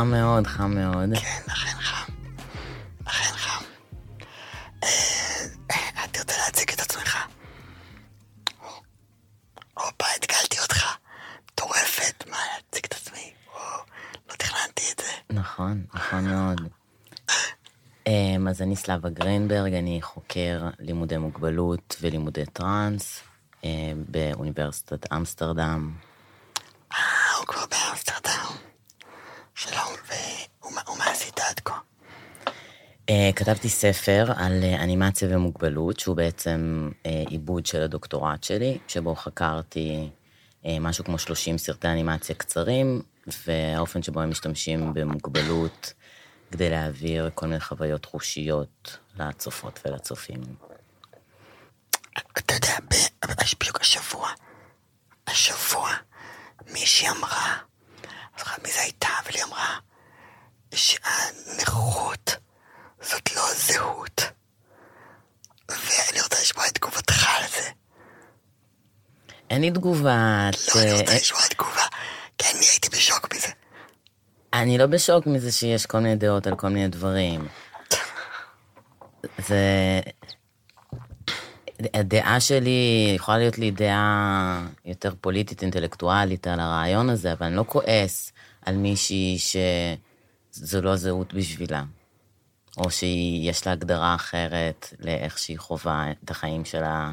חם מאוד, חם מאוד. כן, אכן חם. אכן חם. אה, אה, אתה רוצה להציג את עצמך? הופה, התגלתי אותך. מטורפת, מה להציג את עצמי? לא תכננתי את זה. נכון, נכון מאוד. אמ, אז אני סלאבה גרינברג, אני חוקר לימודי מוגבלות ולימודי טראנס אמ, באוניברסיטת אמסטרדם. אה, הוא כבר באמסטרדם. שלום, ו- ומה ומה עשית עד כה? אה, כתבתי ספר על אה, אנימציה ומוגבלות, שהוא בעצם אה, עיבוד של הדוקטורט שלי, שבו חקרתי אה, משהו כמו 30 סרטי אנימציה קצרים, והאופן שבו הם משתמשים במוגבלות כדי להעביר כל מיני חוויות חושיות לצופות ולצופים. אתה יודע, בדיוק השבוע, השבוע, מישהי אמרה, זוכר מי זה הייתה, אבל היא אמרה, שהנכות זאת לא זהות. ואני רוצה לשמוע את תגובתך על זה. אין לי תגובה, את, לא, אני אה, רוצה לשמוע תגובה, כי אני הייתי בשוק מזה. אני לא בשוק מזה שיש כל מיני דעות על כל מיני דברים. זה... הדעה שלי, יכולה להיות לי דעה יותר פוליטית, אינטלקטואלית על הרעיון הזה, אבל אני לא כועס על מישהי שזו לא זהות בשבילה, או שיש לה הגדרה אחרת לאיך שהיא חווה את החיים שלה,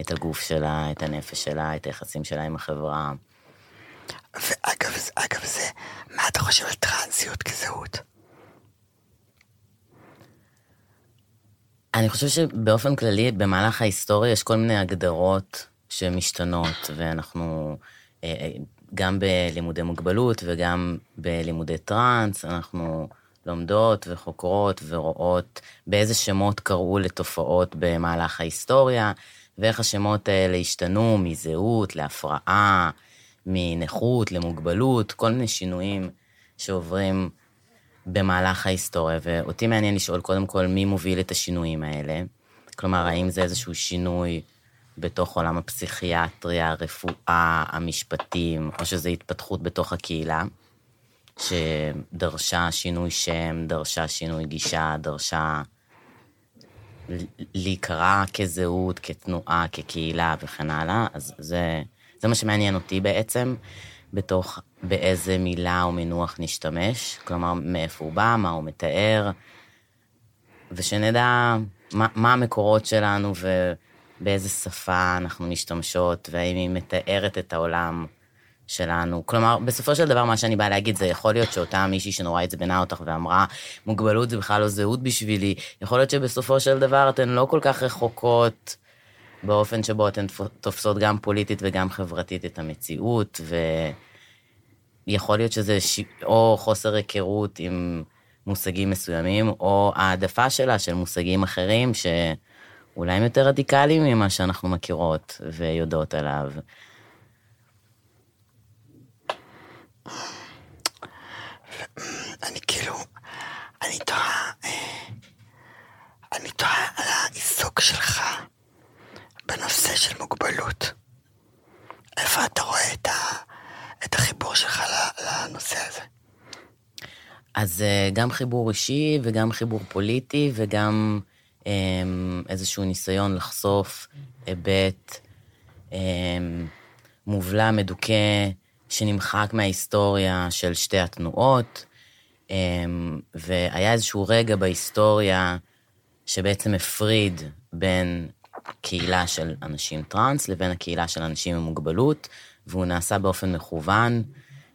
את הגוף שלה, את הנפש שלה, את היחסים שלה עם החברה. ואגב, אגב זה, מה אתה חושב על טרנסיות כזהות? אני חושב שבאופן כללי, במהלך ההיסטוריה יש כל מיני הגדרות שמשתנות, ואנחנו, אה, אה, גם בלימודי מוגבלות וגם בלימודי טראנס, אנחנו לומדות וחוקרות ורואות באיזה שמות קראו לתופעות במהלך ההיסטוריה, ואיך השמות האלה השתנו מזהות להפרעה, מנכות למוגבלות, כל מיני שינויים שעוברים במהלך ההיסטוריה, ואותי מעניין לשאול קודם כל מי מוביל את השינויים האלה. כלומר, האם זה איזשהו שינוי בתוך עולם הפסיכיאטריה, הרפואה, המשפטים, או שזו התפתחות בתוך הקהילה, שדרשה שינוי שם, דרשה שינוי גישה, דרשה להיקרא כזהות, כתנועה, כקהילה וכן הלאה, אז זה, זה מה שמעניין אותי בעצם, בתוך באיזה מילה או מינוח נשתמש, כלומר, מאיפה הוא בא, מה הוא מתאר, ושנדע מה, מה המקורות שלנו ובאיזה שפה אנחנו משתמשות, והאם היא מתארת את העולם שלנו. כלומר, בסופו של דבר, מה שאני באה להגיד, זה יכול להיות שאותה מישהי שנורא עצבנה אותך ואמרה, מוגבלות זה בכלל לא זהות בשבילי, יכול להיות שבסופו של דבר אתן לא כל כך רחוקות באופן שבו אתן תופסות גם פוליטית וגם חברתית את המציאות, ויכול להיות שזה ש... או חוסר היכרות עם מושגים מסוימים, או העדפה שלה של מושגים אחרים, שאולי הם יותר רדיקליים ממה שאנחנו מכירות ויודעות עליו. אני כאילו, אני תוהה, אה, אני תוהה על העיסוק שלך בנושא של מוגבלות. איפה אתה רואה את, ה, את החיבור שלך לנושא הזה? אז אה, גם חיבור אישי וגם חיבור פוליטי וגם אמ, איזשהו ניסיון לחשוף היבט אמ, מובלע, מדוכא, שנמחק מההיסטוריה של שתי התנועות, אמ, והיה איזשהו רגע בהיסטוריה שבעצם הפריד בין קהילה של אנשים טראנס לבין הקהילה של אנשים עם מוגבלות, והוא נעשה באופן מכוון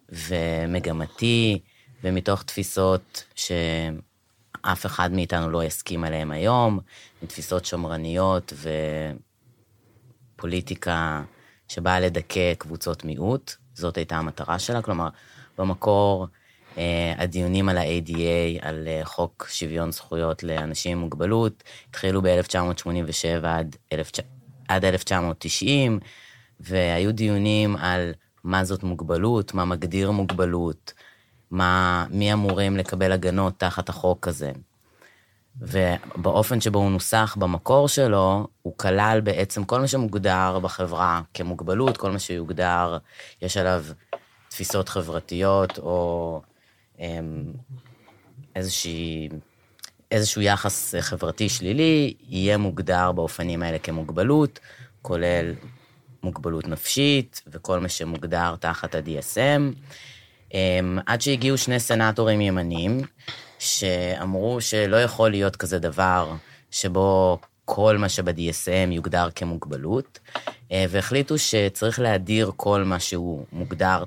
ומגמתי, ומתוך תפיסות שאף אחד מאיתנו לא יסכים עליהן היום, מתפיסות שמרניות ופוליטיקה שבאה לדכא קבוצות מיעוט. זאת הייתה המטרה שלה, כלומר, במקור אה, הדיונים על ה-ADA, על אה, חוק שוויון זכויות לאנשים עם מוגבלות, התחילו ב-1987 עד, עד 1990, והיו דיונים על מה זאת מוגבלות, מה מגדיר מוגבלות, מה, מי אמורים לקבל הגנות תחת החוק הזה. ובאופן שבו הוא נוסח במקור שלו, הוא כלל בעצם כל מה שמוגדר בחברה כמוגבלות, כל מה שיוגדר, יש עליו תפיסות חברתיות או אמ, איזושהי, איזשהו יחס חברתי שלילי, יהיה מוגדר באופנים האלה כמוגבלות, כולל מוגבלות נפשית וכל מה שמוגדר תחת ה-DSM. אמ, עד שהגיעו שני סנטורים ימנים, שאמרו שלא יכול להיות כזה דבר שבו כל מה שב-DSM יוגדר כמוגבלות, אה, והחליטו שצריך להדיר כל מה שהוא מוגדר,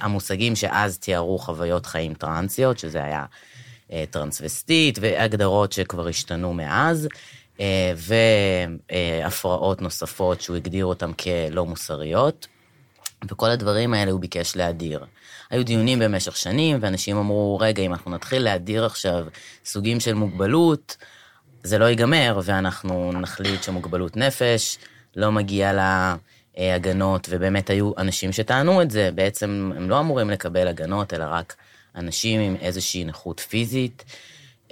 המושגים שאז תיארו חוויות חיים טרנסיות, שזה היה אה, טרנסווסטית, והגדרות שכבר השתנו מאז, אה, והפרעות נוספות שהוא הגדיר אותן כלא מוסריות, וכל הדברים האלה הוא ביקש להדיר. היו דיונים במשך שנים, ואנשים אמרו, רגע, אם אנחנו נתחיל להדיר עכשיו סוגים של מוגבלות, זה לא ייגמר, ואנחנו נחליט שמוגבלות נפש לא מגיעה להגנות, ובאמת היו אנשים שטענו את זה, בעצם הם לא אמורים לקבל הגנות, אלא רק אנשים עם איזושהי נכות פיזית,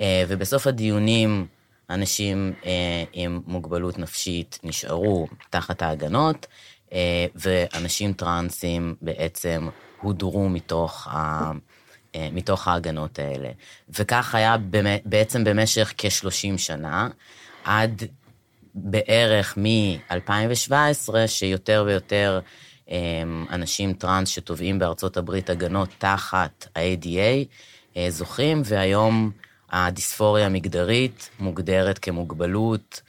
אה, ובסוף הדיונים, אנשים אה, עם מוגבלות נפשית נשארו תחת ההגנות, אה, ואנשים טרנסים בעצם הודרו מתוך, ה, אה, מתוך ההגנות האלה. וכך היה בעצם במשך כ-30 שנה, עד בערך מ-2017, שיותר ויותר אה, אנשים טראנס שתובעים בארצות הברית הגנות תחת ה-ADA זוכים, והיום הדיספוריה המגדרית מוגדרת כמוגבלות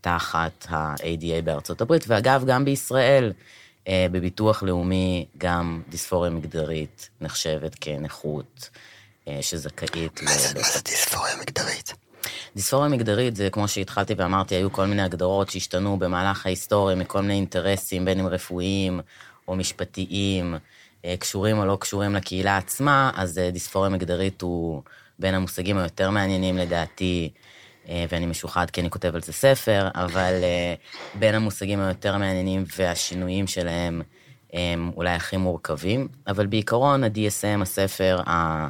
תחת ה-ADA בארצות הברית, ואגב, גם בישראל, אה, בביטוח לאומי, גם דיספוריה מגדרית נחשבת כנכות אה, שזכאית. מה זה, מה זה דיספוריה מגדרית? דיספוריה מגדרית זה, כמו שהתחלתי ואמרתי, היו כל מיני הגדרות שהשתנו במהלך ההיסטוריה מכל מיני אינטרסים, בין אם רפואיים או משפטיים, אה, קשורים או לא קשורים לקהילה עצמה, אז דיספוריה מגדרית הוא בין המושגים היותר מעניינים לדעתי. אה, ואני משוחד כי אני כותב על זה ספר, אבל אה, בין המושגים היותר מעניינים והשינויים שלהם הם אולי הכי מורכבים, אבל בעיקרון ה-DSM, הספר אה,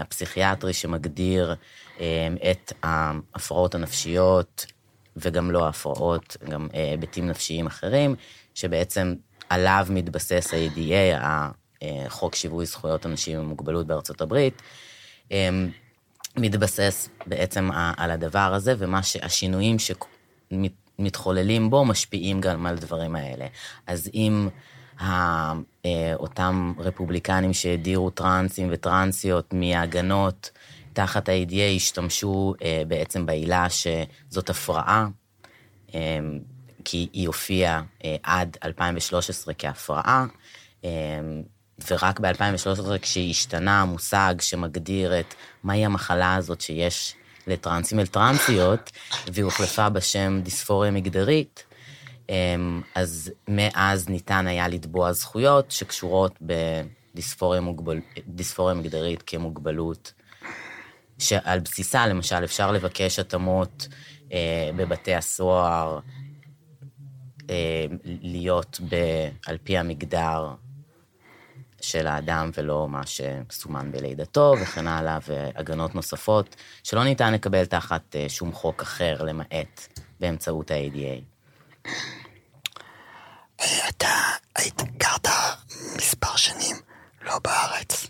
הפסיכיאטרי שמגדיר את ההפרעות הנפשיות, וגם לא ההפרעות, גם היבטים נפשיים אחרים, שבעצם עליו מתבסס ה-ADA, החוק שיווי זכויות אנשים עם מוגבלות בארצות הברית. מתבסס בעצם על הדבר הזה, ומה שהשינויים שמתחוללים בו משפיעים גם על הדברים האלה. אז אם אה, אותם רפובליקנים שהדירו טרנסים וטרנסיות מהגנות תחת ה-ADA השתמשו אה, בעצם בעילה שזאת הפרעה, אה, כי היא הופיעה עד 2013 כהפרעה, ורק ב-2013, כשהשתנה המושג שמגדיר את מהי המחלה הזאת שיש לטרנסים ולטרנסיות, והיא הוחלפה בשם דיספוריה מגדרית, אמ, אז מאז ניתן היה לתבוע זכויות שקשורות בדיספוריה מוגבל, מגדרית כמוגבלות, שעל בסיסה, למשל, אפשר לבקש התאמות אה, בבתי הסוהר, אה, להיות ב, על פי המגדר של האדם ולא מה שסומן בלידתו וכן הלאה, והגנות נוספות שלא ניתן לקבל תחת אה, שום חוק אחר, למעט באמצעות ה-ADA. אתה היית, גרת מספר שנים לא בארץ.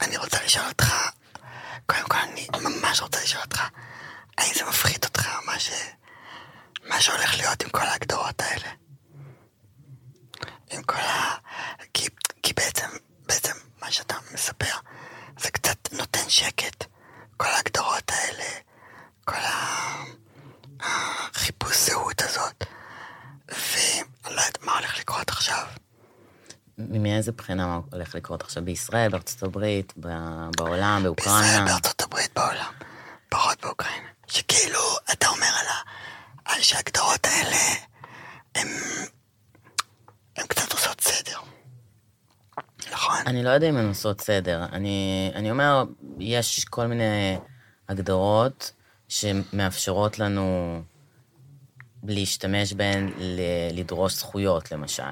אני רוצה לשאול אותך, קודם כל אני ממש רוצה לשאול אותך, האם זה מפחיד אותך, מה, ש... מה שהולך להיות עם כל ההגדרות האלה? עם כל ה... כי כי בעצם, בעצם מה שאתה מספר, זה קצת נותן שקט. כל ההגדרות האלה, כל החיפוש זהות הזאת. ואני לא יודעת מה הולך לקרות עכשיו. מאיזה בחינה מה הולך לקרות עכשיו? בישראל, בארצות הברית, בעולם, באוקראינה? בישראל, בארצות הברית, בעולם. פחות באוקראינה. שכאילו, אתה אומר על שההגדרות האלה, הם, הם קצת עושות סדר. נכון? אני לא יודע אם הן עושות סדר. אני, אני אומר, יש כל מיני הגדרות שמאפשרות לנו להשתמש בהן ל- לדרוש זכויות, למשל.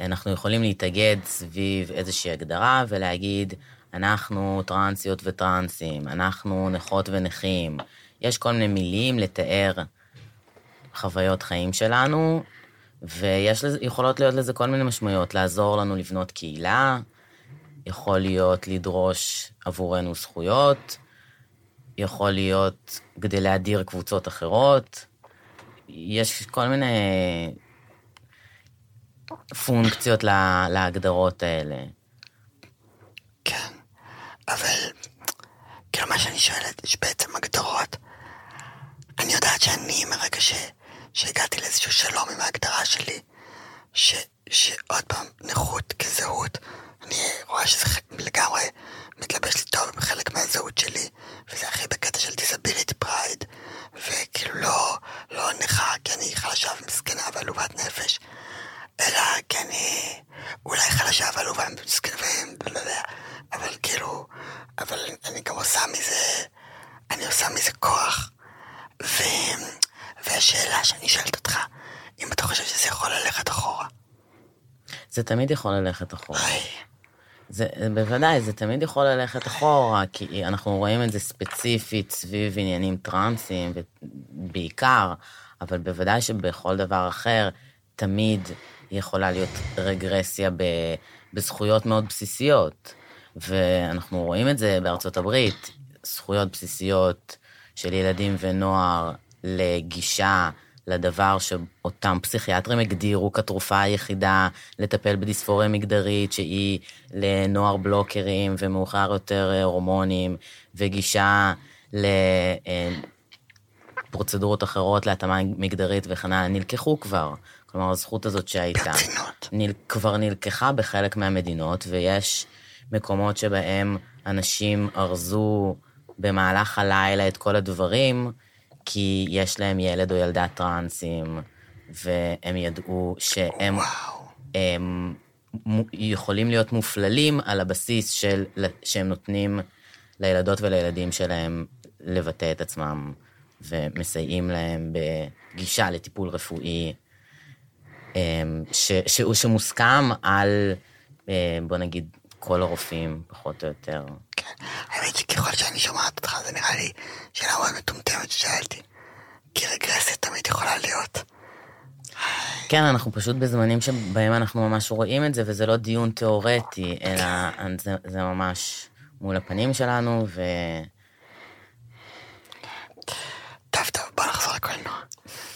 אנחנו יכולים להתאגד סביב איזושהי הגדרה ולהגיד, אנחנו טרנסיות וטרנסים, אנחנו נכות ונכים. יש כל מיני מילים לתאר חוויות חיים שלנו, ויכולות להיות לזה כל מיני משמעויות, לעזור לנו לבנות קהילה, יכול להיות לדרוש עבורנו זכויות, יכול להיות כדי להדיר קבוצות אחרות. יש כל מיני פונקציות לה, להגדרות האלה. כן, אבל כאילו מה שאני שואלת, יש בעצם הגדרות. אני יודעת שאני, מרגע ש, שהגעתי לאיזשהו שלום עם ההגדרה שלי, ש, שעוד פעם, נכות כזהות, אני רואה שזה לגמרי מתלבש לי טוב בחלק מהזהות שלי, וזה הכי בקטע של disability pride, וכאילו לא, לא נכה כי אני חלשה ומסכנה ועלובת נפש, אלא כי אני אולי חלשה ועלובה ומסכנה אבל כאילו, אבל אני גם עושה מזה, אני עושה מזה כוח. ו... והשאלה שאני שואלת אותך, אם אתה חושב שזה יכול ללכת אחורה. זה תמיד יכול ללכת אחורה. זה, בוודאי, זה תמיד יכול ללכת אחורה, כי אנחנו רואים את זה ספציפית סביב עניינים טרנסיים, בעיקר, אבל בוודאי שבכל דבר אחר, תמיד יכולה להיות רגרסיה ב, בזכויות מאוד בסיסיות. ואנחנו רואים את זה בארצות הברית, זכויות בסיסיות של ילדים ונוער לגישה לדבר שאותם פסיכיאטרים הגדירו כתרופה היחידה לטפל בדיספוריה מגדרית, שהיא לנוער בלוקרים ומאוחר יותר אה, הורמונים, וגישה לפרוצדורות אחרות להתאמה מגדרית וכן הלאה, נלקחו כבר. כלומר, הזכות הזאת שהייתה, נל, כבר נלקחה בחלק מהמדינות, ויש מקומות שבהם אנשים ארזו במהלך הלילה את כל הדברים, כי יש להם ילד או ילדה טרנסים, והם ידעו שהם הם, יכולים להיות מופללים על הבסיס של, שהם נותנים לילדות ולילדים שלהם לבטא את עצמם, ומסייעים להם בגישה לטיפול רפואי, ש, ש, שמוסכם על, אה, בוא נגיד, כל הרופאים, פחות או יותר. כן, האמת שככל שאני שומעת אותך, זה נראה לי שאלה מאוד מטומטמת ששאלתי. כי רגרסיה תמיד יכולה להיות. כן, אנחנו פשוט בזמנים שבהם אנחנו ממש רואים את זה, וזה לא דיון תיאורטי, אלא זה, זה ממש מול הפנים שלנו, ו... טוב, טוב, בוא נחזור לקולנוע.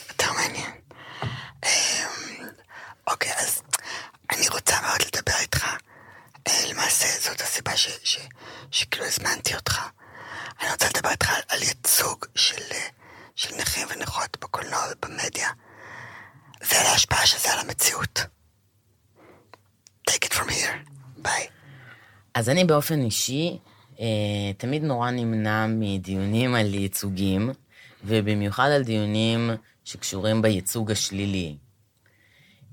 יותר מעניין. אמ, אוקיי, אז אני רוצה מאוד למעשה, זאת הסיבה שכאילו הזמנתי אותך. אני רוצה לדבר איתך על ייצוג של... של נכים ונכות בקולנוע ובמדיה, ועל ההשפעה של זה על המציאות. take it from here, ביי. אז אני באופן אישי אה, תמיד נורא נמנע מדיונים על ייצוגים, ובמיוחד על דיונים שקשורים בייצוג השלילי.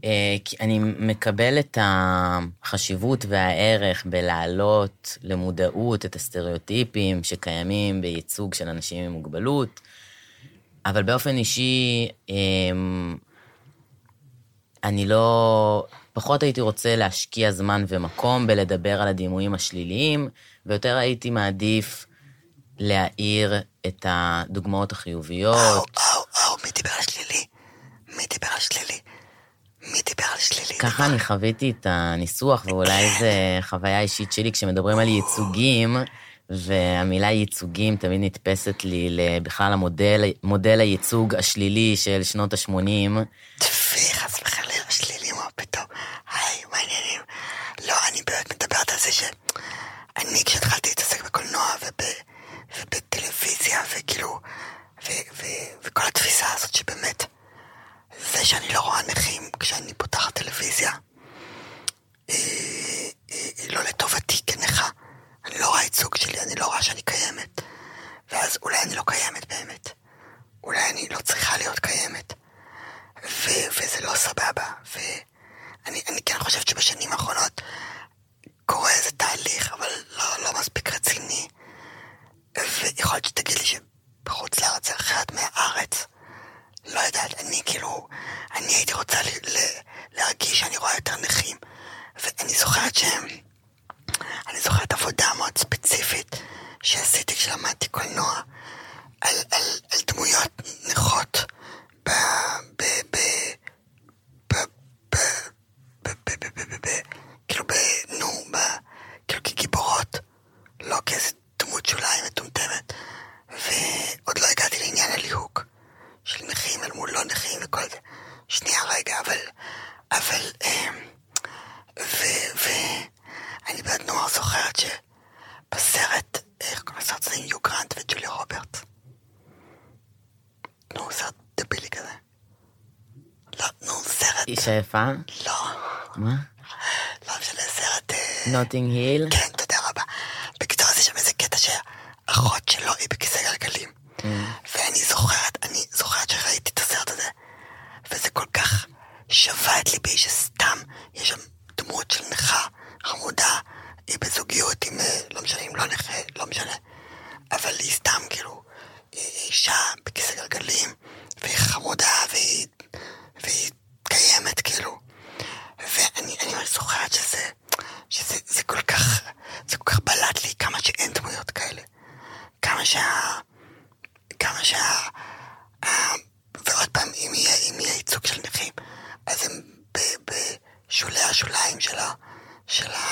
אה, אני מקבל את החשיבות והערך בלהעלות למודעות את הסטריאוטיפים שקיימים בייצוג של אנשים עם מוגבלות, אבל באופן אישי, אמ, אני לא... פחות הייתי רוצה להשקיע זמן ומקום בלדבר על הדימויים השליליים, ויותר הייתי מעדיף להאיר את הדוגמאות החיוביות. אאו, אאו, אאו, מי דיבר על שלילי? מי דיבר על שלילי? מי דיבר על שלילי? ככה אני חוויתי את הניסוח, ואולי זו חוויה אישית שלי כשמדברים על ייצוגים. והמילה ייצוגים תמיד נתפסת לי בכלל המודל, מודל הייצוג השלילי של שנות ה-80. טפי, חס וחלילה, שלילי, מה פתאום? היי, מה העניינים? לא, אני באמת מדברת על זה שאני, כשהתחלתי להתעסק בקולנוע וב, ובטלוויזיה, וכאילו, ו, ו, וכל התפיסה הזאת שבאמת, זה שאני לא רואה נכים כשאני פותחת טלוויזיה, היא, היא, היא לא לטובתי כנכה. אני לא רואה ייצוג שלי, אני לא רואה שאני קיימת. ואז אולי אני לא קיימת באמת. אולי אני לא צריכה להיות קיימת. ו- וזה לא סבבה. ואני כן חושבת שבשנים האחרונות קורה איזה תהליך, אבל לא, לא מספיק רציני. ויכול להיות שתגיד לי שבחוץ לארץ זה אחרת מהארץ. לא יודעת, אני כאילו, אני הייתי רוצה ל, ל, להרגיש שאני רואה יותר נכים. ואני זוכרת שהם, אני זוכרת עבודה מאוד ספציפית שעשיתי כשלמדתי קולנוע על, על, על דמויות נכות ב... ב... ב... ב... ב... ב... ב... ב... ב... ב... כאילו ב... נו, ב... כאילו כגיבורות, לא כאיזה דמות שוליים מטומטמת. ועוד לא הגעתי לעניין הליהוק של נכים אל מול לא נכים וכל זה. שנייה רגע, אבל... אבל... ו... ו... אני בעד נוער זוכרת שבסרט, איך קוראים לסרט הזה עם יו גרנט וג'וליה רוברט. נו, סרט דבילי כזה. לא, נו, סרט... אישה יפה? לא. מה? לא משנה, סרט... אה, נוטינג היל? כן, תודה רבה. בקיצור, יש שם איזה קטע שהאחות שלו היא בכיסא גלגלים. Mm. ואני זוכרת, אני זוכרת שראיתי את הסרט הזה, וזה כל כך שבה את ליבי שסתם יש שם דמות של נכה חמודה, היא בזוגיות עם, אה, לא משנה אם לא נכה, לא משנה, אבל היא סתם כאילו, היא אישה בכיסא גלגלים, והיא חמודה, והיא, והיא קיימת כאילו. ואני אני ממש זוכרת שזה, שזה זה כל כך, זה כל כך בלט לי כמה שאין דמויות כאלה. כמה שה... כמה שה... ה- ועוד פעם, אם יהיה, אם יהיה ייצוג של נכים, אז הם ב- בשולי השוליים של, ה, של, ה,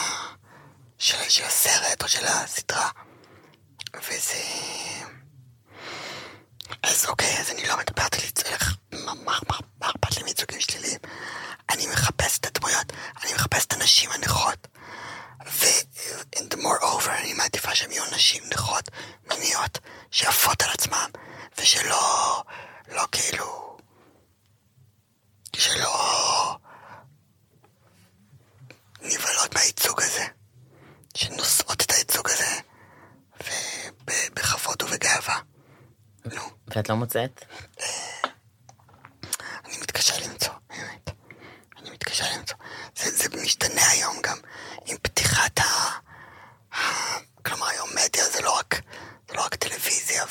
של, של הסרט או של הסדרה. וזה... אז אוקיי, אז אני לא מדברת על איך, מה מה- מה- מה אכפת לי מייצוגים שליליים? אני מחפש את הדמויות, אני מחפש את הנשים הנכות. ו... and moreover, אני מעדיפה שהן יהיו נשים נכות, מיניות, שיפות על עצמן, ושלא, לא כאילו, שלא נבהלות מהייצוג הזה, שנושאות את הייצוג הזה, ובכבוד ובגאווה. נו, ואת לא מוצאת? אני מתקשה למצוא, באמת. אני מתקשה למצוא. זה, זה משתנה היום גם עם פתיחת ה... כלומר, היום מדיה זה לא רק, זה לא רק טלוויזיה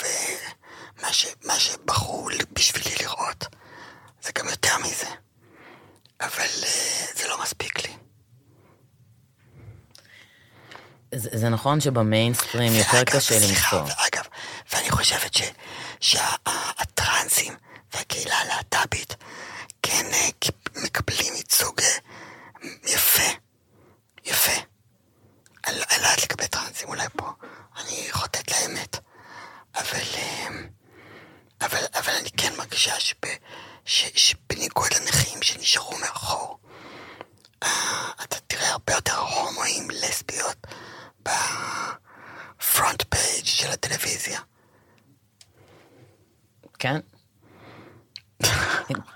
ומה ש, שבחרו בשבילי לראות. זה גם יותר מזה. אבל אה, זה לא מספיק לי. זה, זה נכון שבמיינסטרים יותר קשה סליחה, למצוא. ואגב, ואני חושבת ש, שהטרנסים והקהילה הלהט"בית כן אה, ק- מקבלים ייצוג אה, יפה, יפה. אני לא אני לא יודעת לגבי טרנסים, אולי פה אני חוטאת לאמת. אבל, אה, אבל, אבל אני כן מרגישה שב, ש, שבניגוד לנכים שנשארו מאחור, אה, אתה תראה הרבה יותר הומואים, לסביות, ב front page של הטלוויזיה. כן.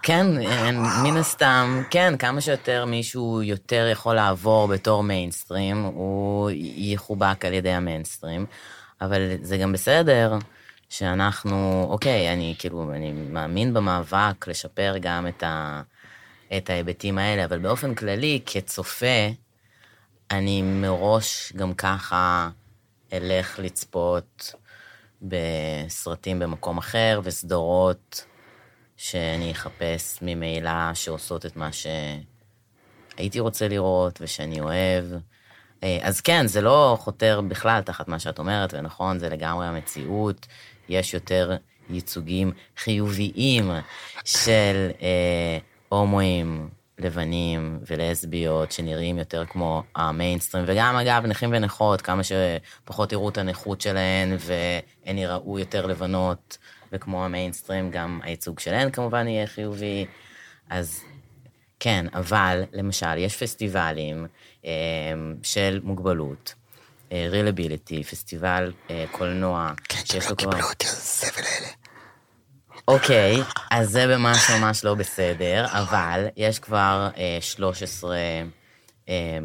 כן, אין- מן הסתם, כן, כמה שיותר מישהו יותר יכול לעבור בתור מיינסטרים, הוא יחובק על ידי המיינסטרים, אבל זה גם בסדר שאנחנו, אוקיי, אני כאילו, אני מאמין במאבק לשפר גם את, ה, את ההיבטים האלה, אבל באופן כללי, כצופה, אני מראש גם ככה אלך לצפות בסרטים במקום אחר וסדרות שאני אחפש ממילא שעושות את מה שהייתי רוצה לראות ושאני אוהב. אה, אז כן, זה לא חותר בכלל תחת מה שאת אומרת, ונכון, זה לגמרי המציאות. יש יותר ייצוגים חיוביים של אה, הומואים לבנים ולסביות שנראים יותר כמו המיינסטרים, וגם אגב נכים ונכות, כמה שפחות יראו את הנכות שלהן והן יראו יותר לבנות, וכמו המיינסטרים גם הייצוג שלהן כמובן יהיה חיובי. אז כן, אבל למשל יש פסטיבלים אה, של מוגבלות. רילביליטי, פסטיבל אה, קולנוע, כן, שיש לו כבר... קיבלו אותי על הזבל האלה. אוקיי, אז זה ממש ממש לא בסדר, אבל יש כבר אה, 13 אה,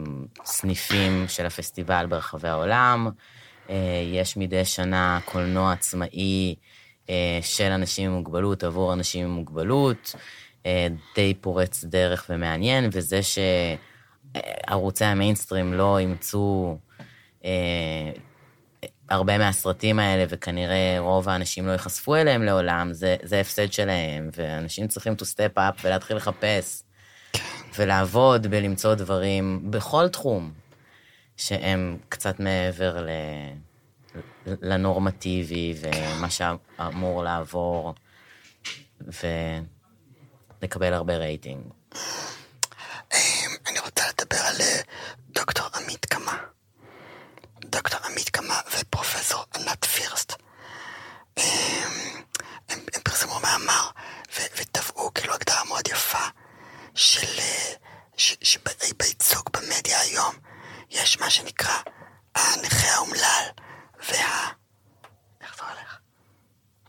סניפים של הפסטיבל ברחבי העולם. אה, יש מדי שנה קולנוע עצמאי אה, של אנשים עם מוגבלות עבור אנשים עם מוגבלות, אה, די פורץ דרך ומעניין, וזה ערוצי המיינסטרים לא אימצו אה, הרבה מהסרטים האלה, וכנראה רוב האנשים לא ייחשפו אליהם לעולם, זה, זה הפסד שלהם, ואנשים צריכים to step up ולהתחיל לחפש, ולעבוד בלמצוא דברים בכל תחום, שהם קצת מעבר ל... לנורמטיבי ומה שאמור לעבור, ולקבל הרבה רייטינג. אני רוצה לדבר על אה, דוקטור עמית קמה. דוקטור עמית קמה ופרופסור ענת פירסט. אמ, הם, הם פרסמו מאמר וטבעו כאילו הגדרה מאוד יפה של... אה, שבייצוג במדיה היום יש מה שנקרא הנכה האומלל וה... איך זה הולך?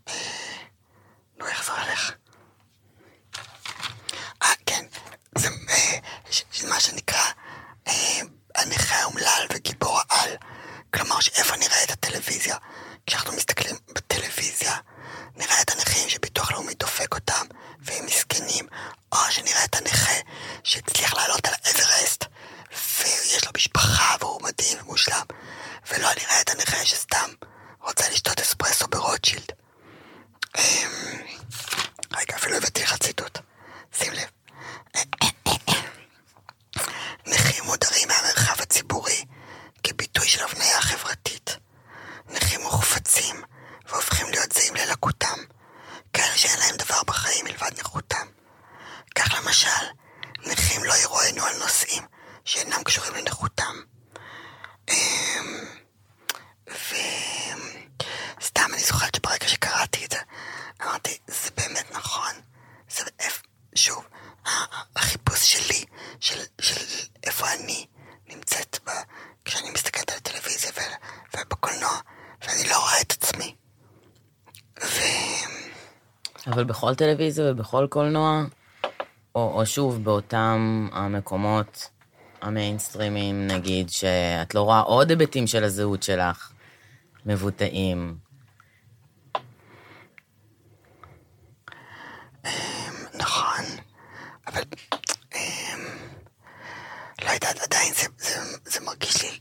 אה, נו, איך זה הולך? אה, כן. זה מה שנקרא הנכה האומלל וגיבור העל. כלומר, שאיפה נראה את הטלוויזיה? כשאנחנו מסתכלים בטלוויזיה, נראה את הנכים שביטוח לאומי דופק אותם, והם מסכנים, או שנראה את הנכה שהצליח לעלות על האברסט, ויש לו משפחה והוא מדהים ומושלם, ולא נראה את הנכה שסתם רוצה לשתות אספרסו ברוטשילד. אמ, רגע, אפילו הבאתי לך ציטוט. שים לב. נכים מודרים מהמרחב הציבורי כביטוי של הבניה חברתית. נכים מוחפצים והופכים להיות זהים ללקותם, כאלה שאין להם דבר בחיים מלבד נכותם. כך למשל, נכים לא ירואינו על נושאים שאינם קשורים לנכותם. אמ, וסתם אני זוכרת שברגע שקראתי את זה, אמרתי, זה באמת נכון. זה, שוב, החיפוש שלי, של, של איפה אני נמצאת ב, כשאני מסתכלת על הטלוויזיה ו, ובקולנוע, ואני לא רואה את עצמי. ו... אבל בכל טלוויזיה ובכל קולנוע, או, או שוב, באותם המקומות המיינסטרימים, נגיד, שאת לא רואה עוד היבטים של הזהות שלך מבוטאים. נכון, אבל לא יודעת, עדיין זה, זה, זה מרגיש לי,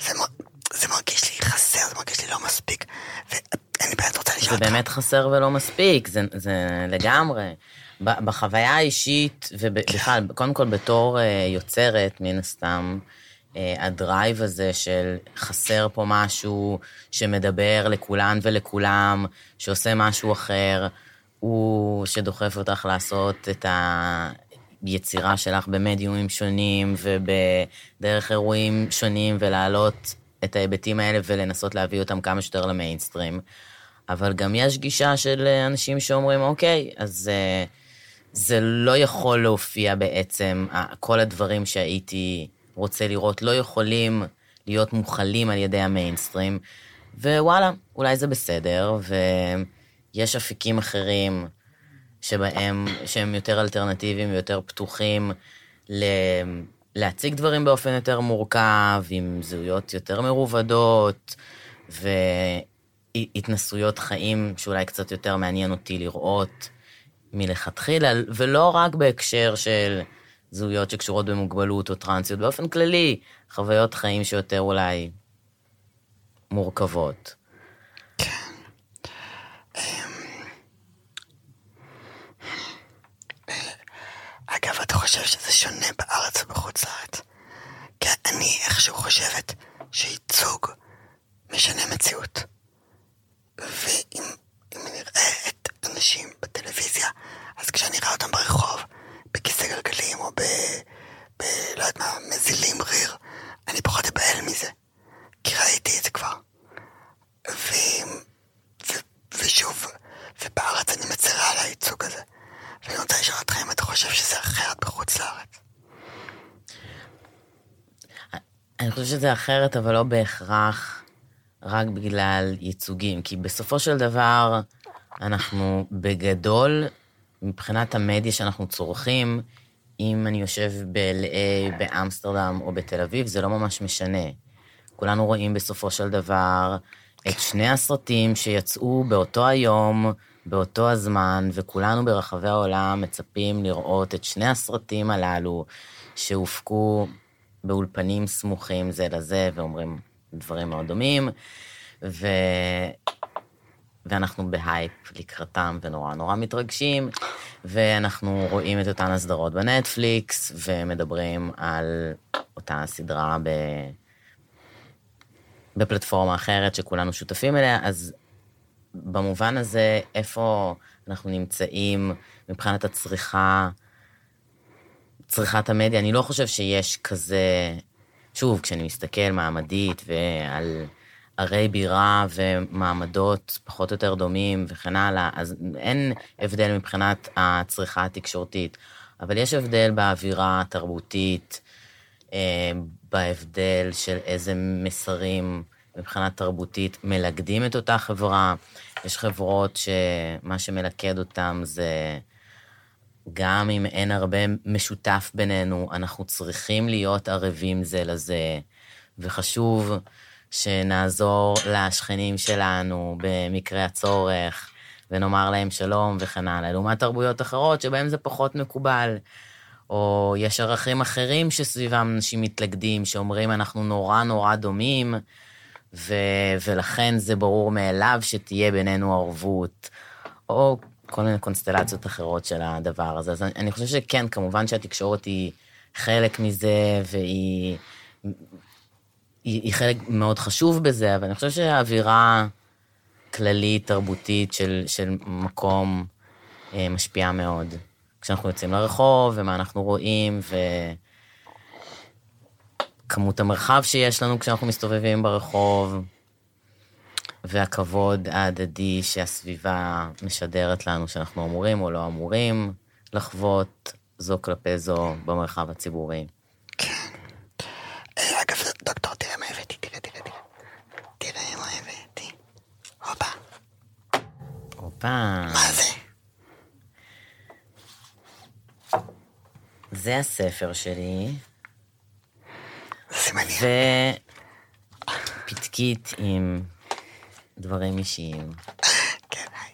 זה, זה מרגיש לי חסר, זה מרגיש לי לא מספיק, ואני באמת רוצה לשאול אותך. זה באמת חסר ולא מספיק, זה, זה לגמרי. בחוויה האישית, ובכלל. קודם כל בתור אה, יוצרת, מן הסתם, אה, הדרייב הזה של חסר פה משהו שמדבר לכולן ולכולם, שעושה משהו אחר, הוא שדוחף אותך לעשות את היצירה שלך במדיומים שונים ובדרך אירועים שונים ולהעלות את ההיבטים האלה ולנסות להביא אותם כמה שיותר למיינסטרים. אבל גם יש גישה של אנשים שאומרים, אוקיי, אז uh, זה לא יכול להופיע בעצם, כל הדברים שהייתי רוצה לראות לא יכולים להיות מוכלים על ידי המיינסטרים, ווואלה, אולי זה בסדר, ויש אפיקים אחרים שבהם, שהם יותר אלטרנטיביים ויותר פתוחים ל... להציג דברים באופן יותר מורכב, עם זהויות יותר מרובדות, והתנסויות חיים שאולי קצת יותר מעניין אותי לראות מלכתחילה, ולא רק בהקשר של זהויות שקשורות במוגבלות או טרנסיות, באופן כללי, חוויות חיים שיותר אולי מורכבות. כן. אגב, אתה חושב שזה שונה בארץ ובחוץ לארץ? כי אני איכשהו חושבת שייצוג משנה מציאות. ואם נראה את האנשים בטלוויזיה, אז כשאני אראה אותם ברחוב, בכיסא גלגלים או ב... ב... לא יודעת מה, מזילים ריר, אני פחות אבהל מזה. כי ראיתי את זה כבר. ו... ו... ושוב, ובארץ אני מצרה על הייצוג הזה. ואני רוצה לשאול אותך אם אתה חושב שזה אחרת בחוץ לארץ. אני חושב שזה אחרת, אבל לא בהכרח רק בגלל ייצוגים. כי בסופו של דבר, אנחנו בגדול, מבחינת המדיה שאנחנו צורכים, אם אני יושב ב-LA, באמסטרדם או בתל אביב, זה לא ממש משנה. כולנו רואים בסופו של דבר את שני הסרטים שיצאו באותו היום, באותו הזמן, וכולנו ברחבי העולם מצפים לראות את שני הסרטים הללו, שהופקו באולפנים סמוכים זה לזה, ואומרים דברים מאוד דומים, ו... ואנחנו בהייפ לקראתם ונורא נורא מתרגשים, ואנחנו רואים את אותן הסדרות בנטפליקס, ומדברים על אותה סדרה ב... בפלטפורמה אחרת שכולנו שותפים אליה, אז במובן הזה, איפה אנחנו נמצאים מבחינת הצריכה, צריכת המדיה, אני לא חושב שיש כזה, שוב, כשאני מסתכל מעמדית ועל ערי בירה ומעמדות פחות או יותר דומים וכן הלאה, אז אין הבדל מבחינת הצריכה התקשורתית, אבל יש הבדל באווירה התרבותית, אה, בהבדל של איזה מסרים מבחינה תרבותית מלכדים את אותה חברה. יש חברות שמה שמלכד אותן זה, גם אם אין הרבה משותף בינינו, אנחנו צריכים להיות ערבים זה לזה, וחשוב שנעזור לשכנים שלנו במקרה הצורך, ונאמר להם שלום וכן הלאה, לעומת תרבויות אחרות שבהן זה פחות מקובל. או יש ערכים אחרים שסביבם אנשים מתלכדים, שאומרים אנחנו נורא נורא דומים, ו- ולכן זה ברור מאליו שתהיה בינינו ערבות, או כל מיני קונסטלציות אחרות של הדבר הזה. אז אני, אני חושב שכן, כמובן שהתקשורת היא חלק מזה, והיא היא, היא חלק מאוד חשוב בזה, אבל אני חושב שהאווירה כללית, תרבותית של, של מקום אה, משפיעה מאוד. כשאנחנו יוצאים לרחוב, ומה אנחנו רואים, וכמות המרחב שיש לנו כשאנחנו מסתובבים ברחוב, והכבוד ההדדי שהסביבה משדרת לנו שאנחנו אמורים או לא אמורים לחוות זו כלפי זו במרחב הציבורי. כן. אגב, דוקטור, תראה מה הבאתי, תראה, תראה, תראה. תראה מה הבאתי. הופה. הופה. מה זה? זה הספר שלי, זה מעניין. ופתקית עם דברים אישיים. כן, היי.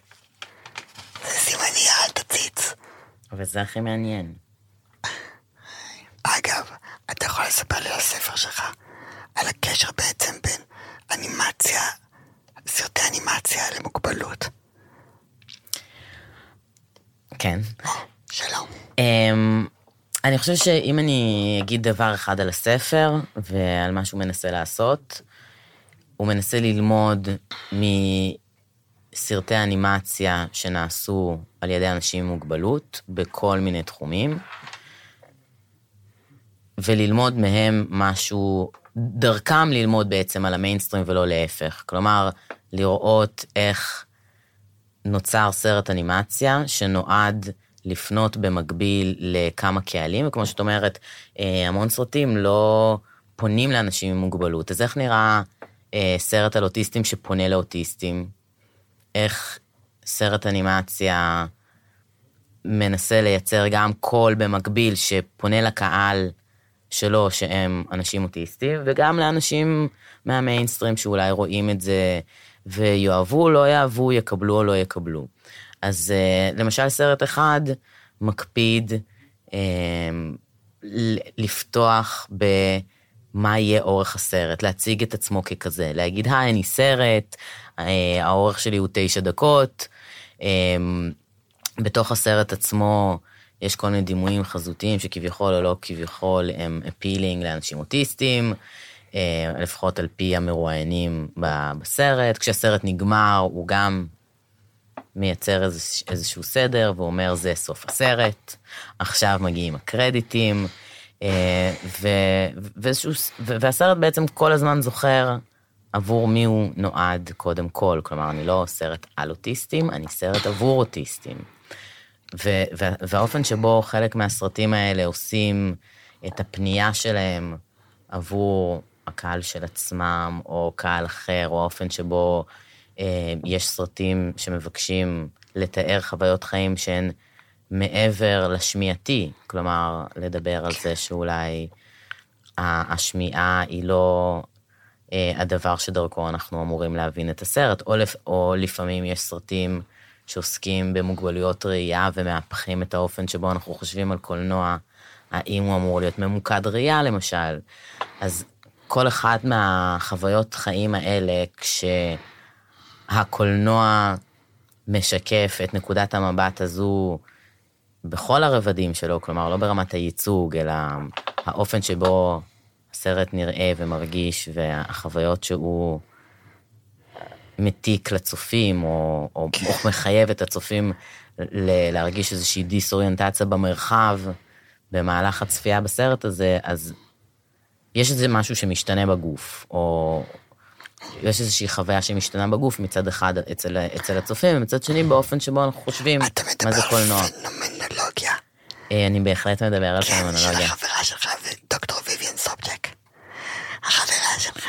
זה סימניה, אל תציץ. וזה הכי מעניין. אגב, אתה יכול לספר לי על הספר שלך, על הקשר בעצם בין אנימציה, סרטי אנימציה למוגבלות. כן. שלום. Um, אני חושב שאם אני אגיד דבר אחד על הספר ועל מה שהוא מנסה לעשות, הוא מנסה ללמוד מסרטי אנימציה שנעשו על ידי אנשים עם מוגבלות בכל מיני תחומים, וללמוד מהם משהו, דרכם ללמוד בעצם על המיינסטרים ולא להפך. כלומר, לראות איך נוצר סרט אנימציה שנועד לפנות במקביל לכמה קהלים, וכמו שאת אומרת, אה, המון סרטים לא פונים לאנשים עם מוגבלות. אז איך נראה אה, סרט על אוטיסטים שפונה לאוטיסטים? איך סרט אנימציה מנסה לייצר גם קול במקביל שפונה לקהל שלו, שהם אנשים אוטיסטים, וגם לאנשים מהמיינסטרים שאולי רואים את זה ויאהבו, לא יאהבו, יקבלו או לא יקבלו. אז uh, למשל סרט אחד מקפיד uh, לפתוח במה יהיה אורך הסרט, להציג את עצמו ככזה, להגיד, היי, אני סרט, uh, האורך שלי הוא תשע דקות. Uh, בתוך הסרט עצמו יש כל מיני דימויים חזותיים שכביכול או לא כביכול הם אפילינג לאנשים אוטיסטים. לפחות על פי המרואיינים בסרט. כשהסרט נגמר, הוא גם מייצר איז, איזשהו סדר ואומר, זה סוף הסרט, עכשיו מגיעים הקרדיטים, אה, ו, ואיזשהו, והסרט בעצם כל הזמן זוכר עבור מי הוא נועד קודם כל. כלומר, אני לא סרט על אוטיסטים, אני סרט עבור אוטיסטים. ו, והאופן שבו חלק מהסרטים האלה עושים את הפנייה שלהם עבור הקהל של עצמם, או קהל אחר, או האופן שבו אה, יש סרטים שמבקשים לתאר חוויות חיים שהן מעבר לשמיעתי, כלומר, לדבר על זה שאולי השמיעה היא לא אה, הדבר שדרכו אנחנו אמורים להבין את הסרט, או, לפ, או לפעמים יש סרטים שעוסקים במוגבלויות ראייה ומהפכים את האופן שבו אנחנו חושבים על קולנוע האם הוא אמור להיות ממוקד ראייה, למשל. אז כל אחת מהחוויות חיים האלה, כשהקולנוע משקף את נקודת המבט הזו בכל הרבדים שלו, כלומר, לא ברמת הייצוג, אלא האופן שבו הסרט נראה ומרגיש, והחוויות שהוא מתיק לצופים, או, או, או מחייב את הצופים להרגיש איזושהי דיסאוריינטציה במרחב במהלך הצפייה בסרט הזה, אז יש איזה משהו שמשתנה בגוף, או יש איזושהי חוויה שמשתנה בגוף מצד אחד אצל, אצל הצופים, ומצד שני באופן שבו אנחנו חושבים מה זה קולנוע. אתה מדבר על פנומנולוגיה. אה, אני בהחלט מדבר על כן, פנומנולוגיה. של החברה שלך ודוקטור ויvian סובג'ק. החברה שלך.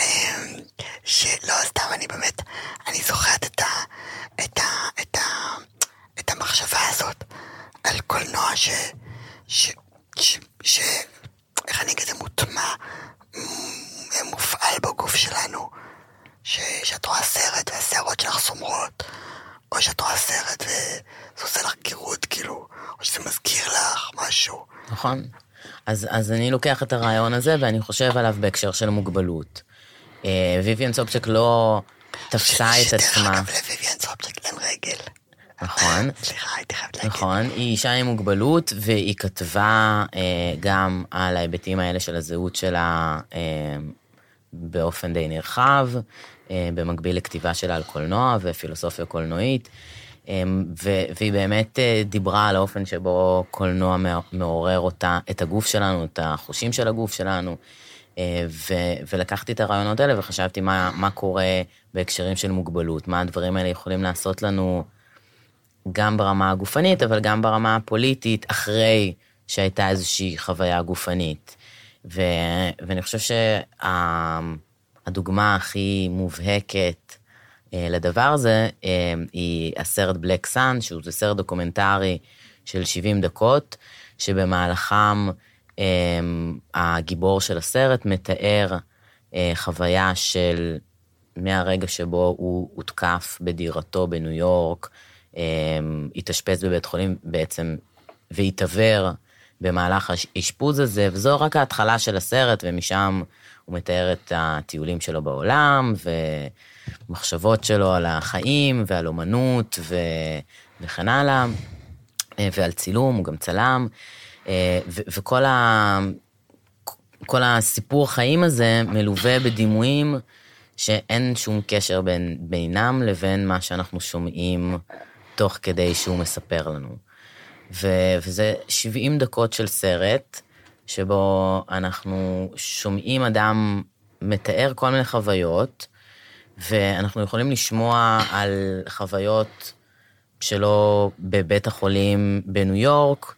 אמ, שלא סתם אני באמת, אני זוכרת את ה... את ה... את ה... את המחשבה הזאת על קולנוע ש... ש... ש... ש... איך אני אגיד, זה מוטמע, מופעל בגוף שלנו. ש... שאת רואה סרט והשערות שלך סומרות, או שאת רואה סרט וזה עושה לך גירות, כאילו, או שזה מזכיר לך משהו. נכון. אז, אז אני לוקח את הרעיון הזה ואני חושב עליו בהקשר של מוגבלות. אה, ויvian סופצ'ק לא תפסה את שדרך עצמה, אגב, לוויvian סובג'ק אין רגל. נכון? סליחה, הייתי חייבת להגיד. נכון, היא אישה עם מוגבלות, והיא כתבה אה, גם על ההיבטים האלה של הזהות שלה אה, באופן די נרחב, אה, במקביל לכתיבה שלה על קולנוע ופילוסופיה קולנועית, והיא באמת דיברה על האופן שבו קולנוע מע- מעורר אותה, את הגוף שלנו, את החושים של הגוף שלנו. ו- ולקחתי את הרעיונות האלה וחשבתי מה, מה קורה בהקשרים של מוגבלות, מה הדברים האלה יכולים לעשות לנו גם ברמה הגופנית, אבל גם ברמה הפוליטית, אחרי שהייתה איזושהי חוויה גופנית. ו, ואני חושב שהדוגמה הכי מובהקת אה, לדבר הזה אה, היא הסרט Black Sun, שהוא סרט דוקומנטרי של 70 דקות, שבמהלכם אה, הגיבור של הסרט מתאר אה, חוויה של מהרגע שבו הוא הותקף בדירתו בניו יורק, התאשפז בבית חולים בעצם והתעוור במהלך האשפוז הזה, וזו רק ההתחלה של הסרט, ומשם הוא מתאר את הטיולים שלו בעולם, ומחשבות שלו על החיים ועל אומנות ו... וכן הלאה, אה, ועל צילום, הוא גם צלם, אה, ו- וכל ה... כל הסיפור חיים הזה מלווה בדימויים שאין שום קשר בין, בינם לבין מה שאנחנו שומעים תוך כדי שהוא מספר לנו. ו, וזה 70 דקות של סרט, שבו אנחנו שומעים אדם מתאר כל מיני חוויות, ואנחנו יכולים לשמוע על חוויות שלו בבית החולים בניו יורק,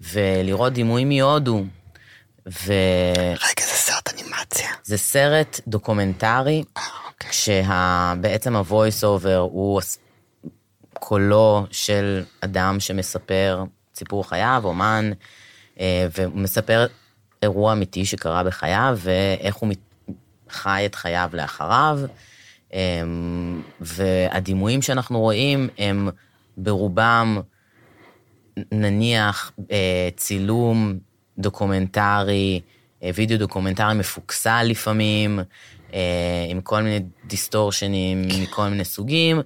ולראות דימויים מהודו. ו... רגע, זה סרט אנימציה. זה סרט דוקומנטרי, אה, אוקיי. כשבעצם ה-voice over הוא קולו של אדם שמספר סיפור חייו, אומן, אה, והוא מספר אירוע אמיתי שקרה בחייו, ואיך הוא חי את חייו לאחריו. אה, והדימויים שאנחנו רואים הם ברובם נניח אה, צילום דוקומנטרי, אה, וידאו דוקומנטרי מפוקסל לפעמים, עם כל מיני distortion־ים מכל מיני סוגים,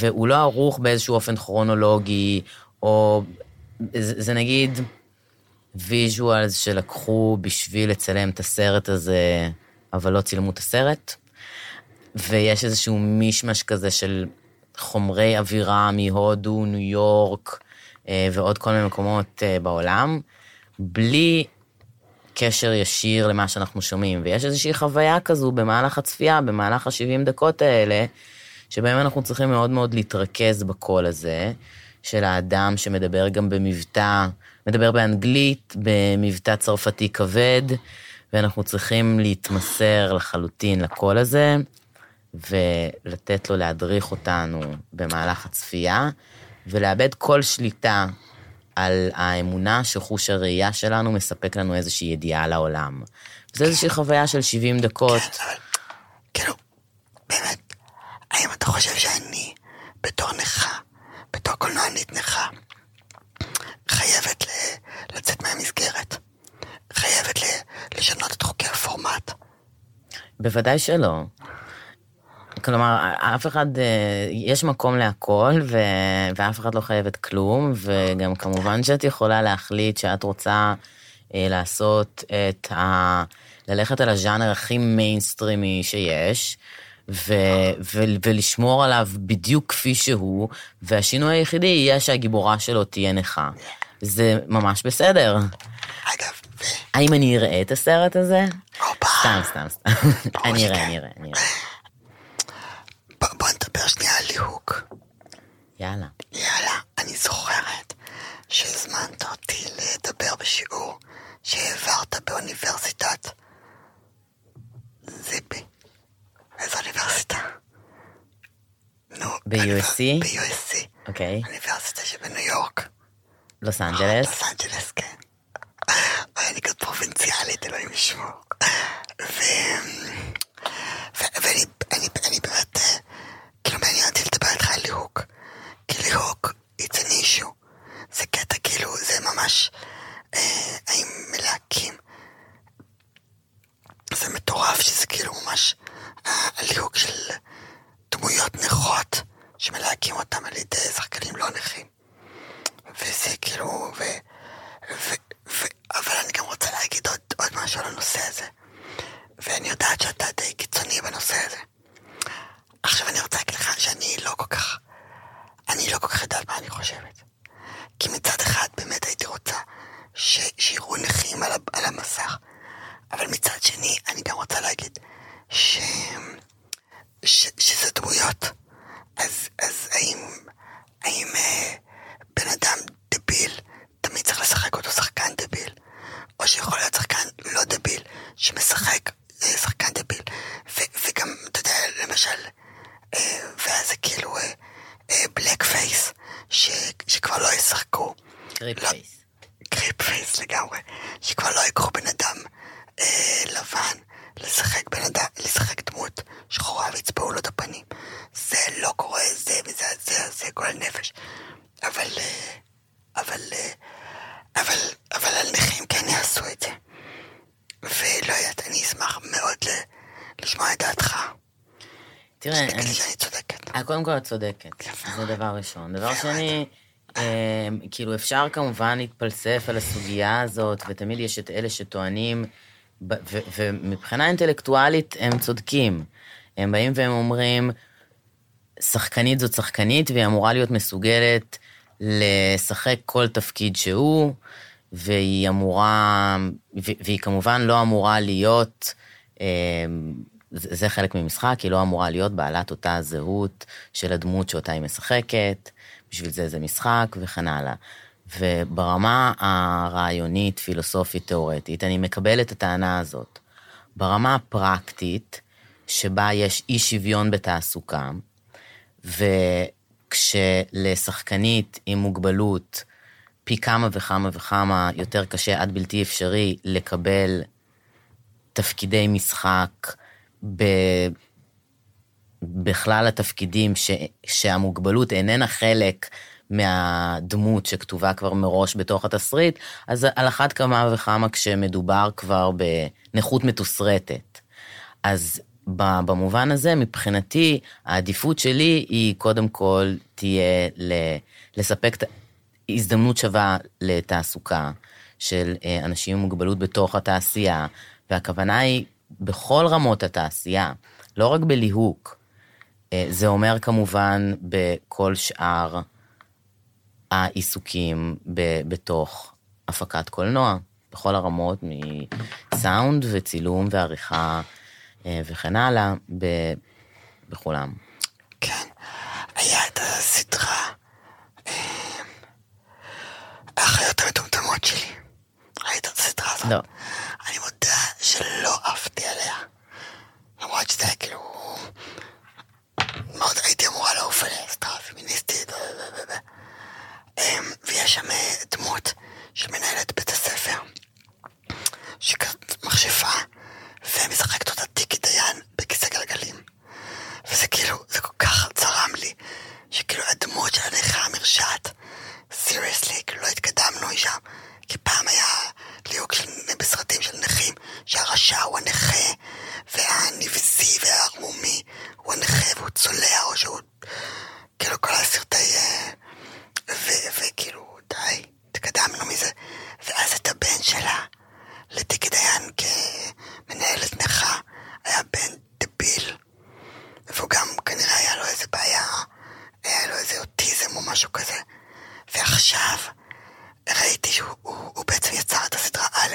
והוא לא ערוך באיזשהו אופן כרונולוגי, או זה, זה נגיד visuals שלקחו בשביל לצלם את הסרט הזה, אבל לא צילמו את הסרט, ויש איזשהו מישמש כזה של חומרי אווירה מהודו, ניו יורק, אה, ועוד כל מיני מקומות אה, בעולם, בלי קשר ישיר למה שאנחנו שומעים. ויש איזושהי חוויה כזו במהלך הצפייה, במהלך ה-70 דקות האלה, שבהם אנחנו צריכים מאוד מאוד להתרכז בקול הזה, של האדם שמדבר גם במבטא, מדבר באנגלית, במבטא צרפתי כבד, ואנחנו צריכים להתמסר לחלוטין לקול הזה, ולתת לו להדריך אותנו במהלך הצפייה, ולאבד כל שליטה על האמונה שחוש הראייה שלנו מספק לנו איזושהי ידיעה על העולם. זו איזושהי חוויה של 70 דקות. כן, אבל כאילו, באמת, האם אתה חושב שאני, בתור נכה, בתור קולנוענית נכה, חייבת לצאת מהמסגרת. חייבת לשנות את חוקי הפורמט. בוודאי שלא. כלומר, אף אחד, אה, יש מקום להכל, ו, ואף אחד לא חייבת כלום, וגם כמובן שאת יכולה להחליט שאת רוצה אה, לעשות את ה... ללכת על הז'אנר הכי מיינסטרימי שיש, ו, ו, ולשמור עליו בדיוק כפי שהוא, והשינוי היחידי יהיה שהגיבורה שלו תהיה נכה. זה ממש בסדר. אגב. האם אני אראה את הסרט הזה? הופה. סתם, סתם, סתם. אני אראה. אני אראה, אני אראה. בוא, בוא נדבר שנייה על ליהוק. יאללה. יאללה, אני זוכרת שהזמנת אותי לדבר בשיעור שהעברת באוניברסיטת זיפי. איזו אוניברסיטה? נו, ב-USC? ב-USC. אוקיי. אוניברסיטה שבניו יורק. לוס אנג'לס. לוס אנג'לס, כן. אוי, אני כזאת פרובינציאלית, אלוהים ישמור. ואני אני, אני באמת, אה, כאילו מעניין אותי לדבר איתך על ליהוק. כי ליהוק, it's an issue. זה קטע כאילו, זה ממש, אה, האם מלהקים. זה מטורף שזה כאילו ממש אה, הליהוק של דמויות נכות, שמלהקים אותם על ידי שחקנים לא נכים. וזה כאילו, ו... ו... ו... אבל אני גם רוצה להגיד עוד, עוד משהו על הנושא הזה. ואני יודעת שאתה די קיצוני בנושא הזה. עכשיו אני רוצה להגיד לך שאני לא כל כך... אני לא כל כך יודעת מה אני חושבת. כי מצד אחד באמת הייתי רוצה ש... שיראו נכים על. על המסך. אבל מצד שני, אני גם רוצה להגיד ש... ש... שזה דמויות. אז, אז האם... האם אה, בן אדם דביל תמיד צריך לשחק אותו שחקן דביל? או שיכול להיות שחקן לא דביל שמשחק אה, שחקן able? ו, וגם, אתה יודע, למשל, אה, ואז זה כאילו אה, אה, blackface, ש, שכבר לא ישחקו. crip. face. crip face לגמרי, שכבר לא יקחו בן אדם אה, לבן לשחק בן אדם, לשחק דמות שחורה ויצבעו לו את הפנים. זה לא קורה, זה מזעזע, זה גועל נפש. אבל, אה, אבל, אה, אבל, אבל על נכים כן יעשו את זה. ולא יודעת, אני אשמח מאוד ל- לשמוע את דעתך. תראה, אני... שאני צודקת. אה, קודם כל את צודקת, זה דבר ראשון. דבר שני, כאילו אפשר כמובן להתפלסף על הסוגיה הזאת, ותמיד יש את אלה שטוענים, ומבחינה אינטלקטואלית הם צודקים. הם באים והם אומרים, שחקנית זאת שחקנית, והיא אמורה להיות מסוגלת לשחק כל תפקיד שהוא, והיא אמורה, והיא כמובן לא אמורה להיות, זה זה חלק ממשחק, היא לא אמורה להיות בעלת אותה זהות של הדמות שאותה היא משחקת, בשביל זה זה משחק וכן הלאה. וברמה הרעיונית, פילוסופית, תיאורטית, אני מקבל את הטענה הזאת. ברמה הפרקטית, שבה יש אי שוויון בתעסוקה, וכשלשחקנית עם מוגבלות פי כמה וכמה וכמה יותר קשה עד בלתי אפשרי לקבל תפקידי משחק ב... בכלל התפקידים ש... שהמוגבלות איננה חלק מהדמות שכתובה כבר מראש בתוך התסריט, אז על אחת כמה וכמה כשמדובר כבר בנכות מתוסרטת. אז במובן הזה, מבחינתי, העדיפות שלי היא קודם כל תהיה לספק הזדמנות שווה לתעסוקה של אה, אנשים עם מוגבלות בתוך התעשייה, והכוונה היא בכל רמות התעשייה, לא רק בליהוק. אה, זה אומר כמובן בכל שאר העיסוקים ב- בתוך הפקת קולנוע, בכל הרמות, מסאונד וצילום ועריכה אה, וכן הלאה, ב- בכולם. כן, היה את הסדרה, אה, האחיות המטומטמות שלי. ראית את הסדרה הזאת? לא. אני מודה שלא עפתי עליה. למרות שזה היה כאילו... ויש שם אה, דמות של מנהלת בית הספר, שכזאת מכשפה, ומשחקת אותה טיקי דיין בכיסא גלגלים. וזה כאילו, זה כל כך צרם לי, שכאילו הדמות של הנכה המרשעת, סיריוסלי, כאילו לא התקדמנו שם, כי פעם היה ליהוק של, בסרטים של נכים, שהרשע הוא הנכה, והנבזי והערמומי הוא הנכה והוא צולע, או שהוא... כאילו כל הסרטי... Uh, וכאילו, די, התקדמנו מזה. ואז את הבן שלה, לטיקי דיין כמנהלת נכה, היה בן דביל. והוא גם כנראה היה לו איזה בעיה, היה לו איזה אוטיזם או משהו כזה. ועכשיו ראיתי שהוא הוא, הוא בעצם יצר את הסדרה א',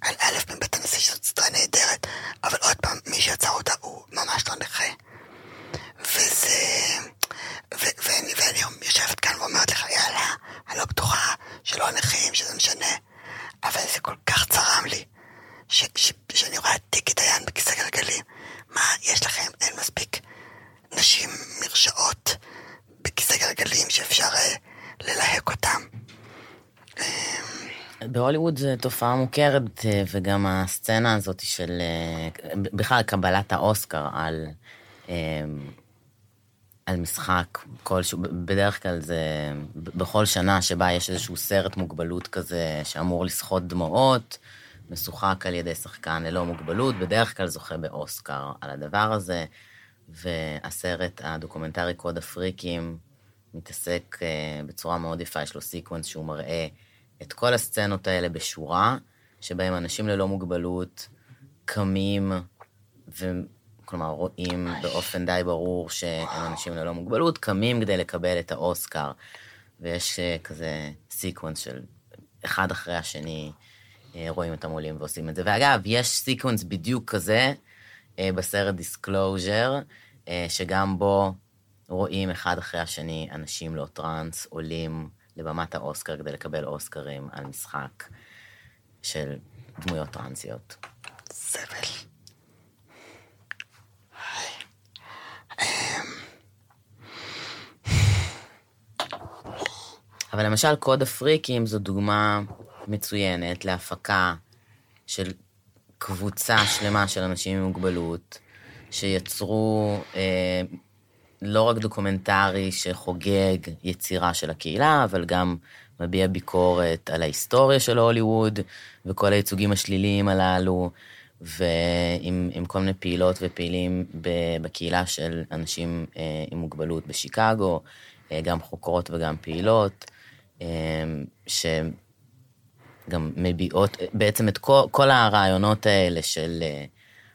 על א' מבית הנשיא שזאת סדרה נהדרת, אבל עוד פעם, מי שיצר אותה הוא ממש לא נכה. וזה... ו- ואני, ואני יושבת כאן ואומרת לך, יאללה, אני לא בטוחה שלא הנכים, שזה משנה, אבל זה כל כך צרם לי, ש- ש- שאני רואה את טיקי דיין בכיסא גלגלים. מה יש לכם? אין מספיק נשים מרשעות בכיסא גלגלים שאפשר אה, ללהק אותם. בהוליווד זו תופעה מוכרת, אה, וגם הסצנה הזאת של אה, בכלל קבלת האוסקר על, אה, על משחק כלשהו, בדרך כלל זה בכל שנה שבה יש איזשהו סרט מוגבלות כזה שאמור לסחוט דמעות, משוחק על ידי שחקן ללא מוגבלות, בדרך כלל זוכה באוסקר על הדבר הזה, והסרט הדוקומנטרי קוד הפריקים מתעסק בצורה מאוד יפה, יש לו sequence שהוא מראה את כל הסצנות האלה בשורה, שבהם אנשים ללא מוגבלות קמים, וכלומר רואים באופן די ברור שהם אנשים ללא מוגבלות, קמים כדי לקבל את האוסקר. ויש אה, כזה sequence של אחד אחרי השני, אה, רואים את המונים ועושים את זה. ואגב, יש sequence בדיוק כזה אה, בסרט Disclosure, שגם בו רואים אחד אחרי השני אנשים לא טראנס עולים לבמת האוסקר כדי לקבל אוסקרים על משחק של דמויות טרנסיות. סבל. אבל למשל קוד הפריקים זו דוגמה מצוינת להפקה של קבוצה שלמה של אנשים עם מוגבלות, שיצרו אה, לא רק דוקומנטרי שחוגג יצירה של הקהילה, אבל גם מביע ביקורת על ההיסטוריה של הוליווד וכל הייצוגים השליליים הללו, ועם כל מיני פעילות ופעילים בקהילה של אנשים אה, עם מוגבלות בשיקגו, אה, גם חוקרות וגם פעילות, אה, שגם מביעות בעצם את כל, כל הרעיונות האלה של...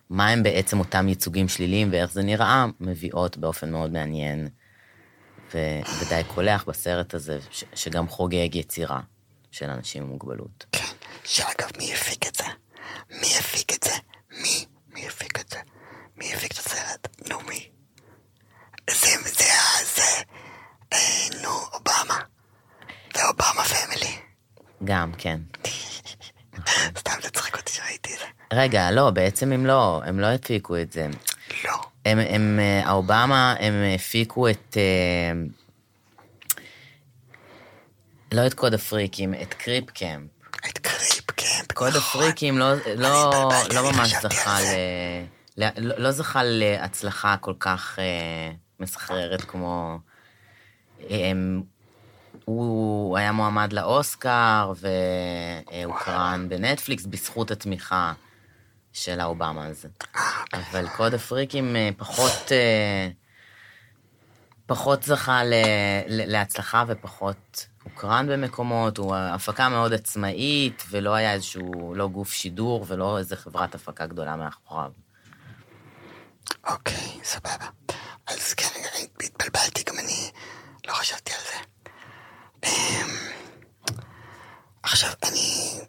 מה הם בעצם אותם ייצוגים שליליים ואיך זה נראה, מביאות באופן מאוד מעניין ודי קולח בסרט הזה, ש- שגם חוגג יצירה של אנשים עם מוגבלות. כן, שאגב, מי הפיק את זה? מי הפיק את זה? מי? מי הפיק את זה? מי הפיק את הסרט? נו, מי? זה, זה, זה, אה, נו, אובמה. זה אובמה family. גם, כן. סתם לצחק אותי שראיתי את זה. רגע, לא, בעצם הם לא, הם לא הפיקו את זה. לא. הם, הם, האובמה, הם הפיקו את... אה, לא את כת הפריקים, את Crip Camp. את Crip Camp, נכון. כת הפריקים לא, לא, לא ממש זכה. זה. ל... לא, לא זכה להצלחה כל כך אה, מסחררת כמו... אה, הוא היה מועמד לאוסקר והוקרן בנטפליקס בזכות התמיכה של האובמה הזה. אבל קוד הפריקים אה, פחות, אה, פחות זכה ל, ל, להצלחה ופחות הוקרן במקומות, הוא הפקה מאוד עצמאית, ולא היה איזשהו, לא גוף שידור ולא איזה חברת הפקה גדולה מאחוריו. אוקיי, סבבה. אז כן, התבלבלתי, גם אני לא חשבתי על עכשיו, אני...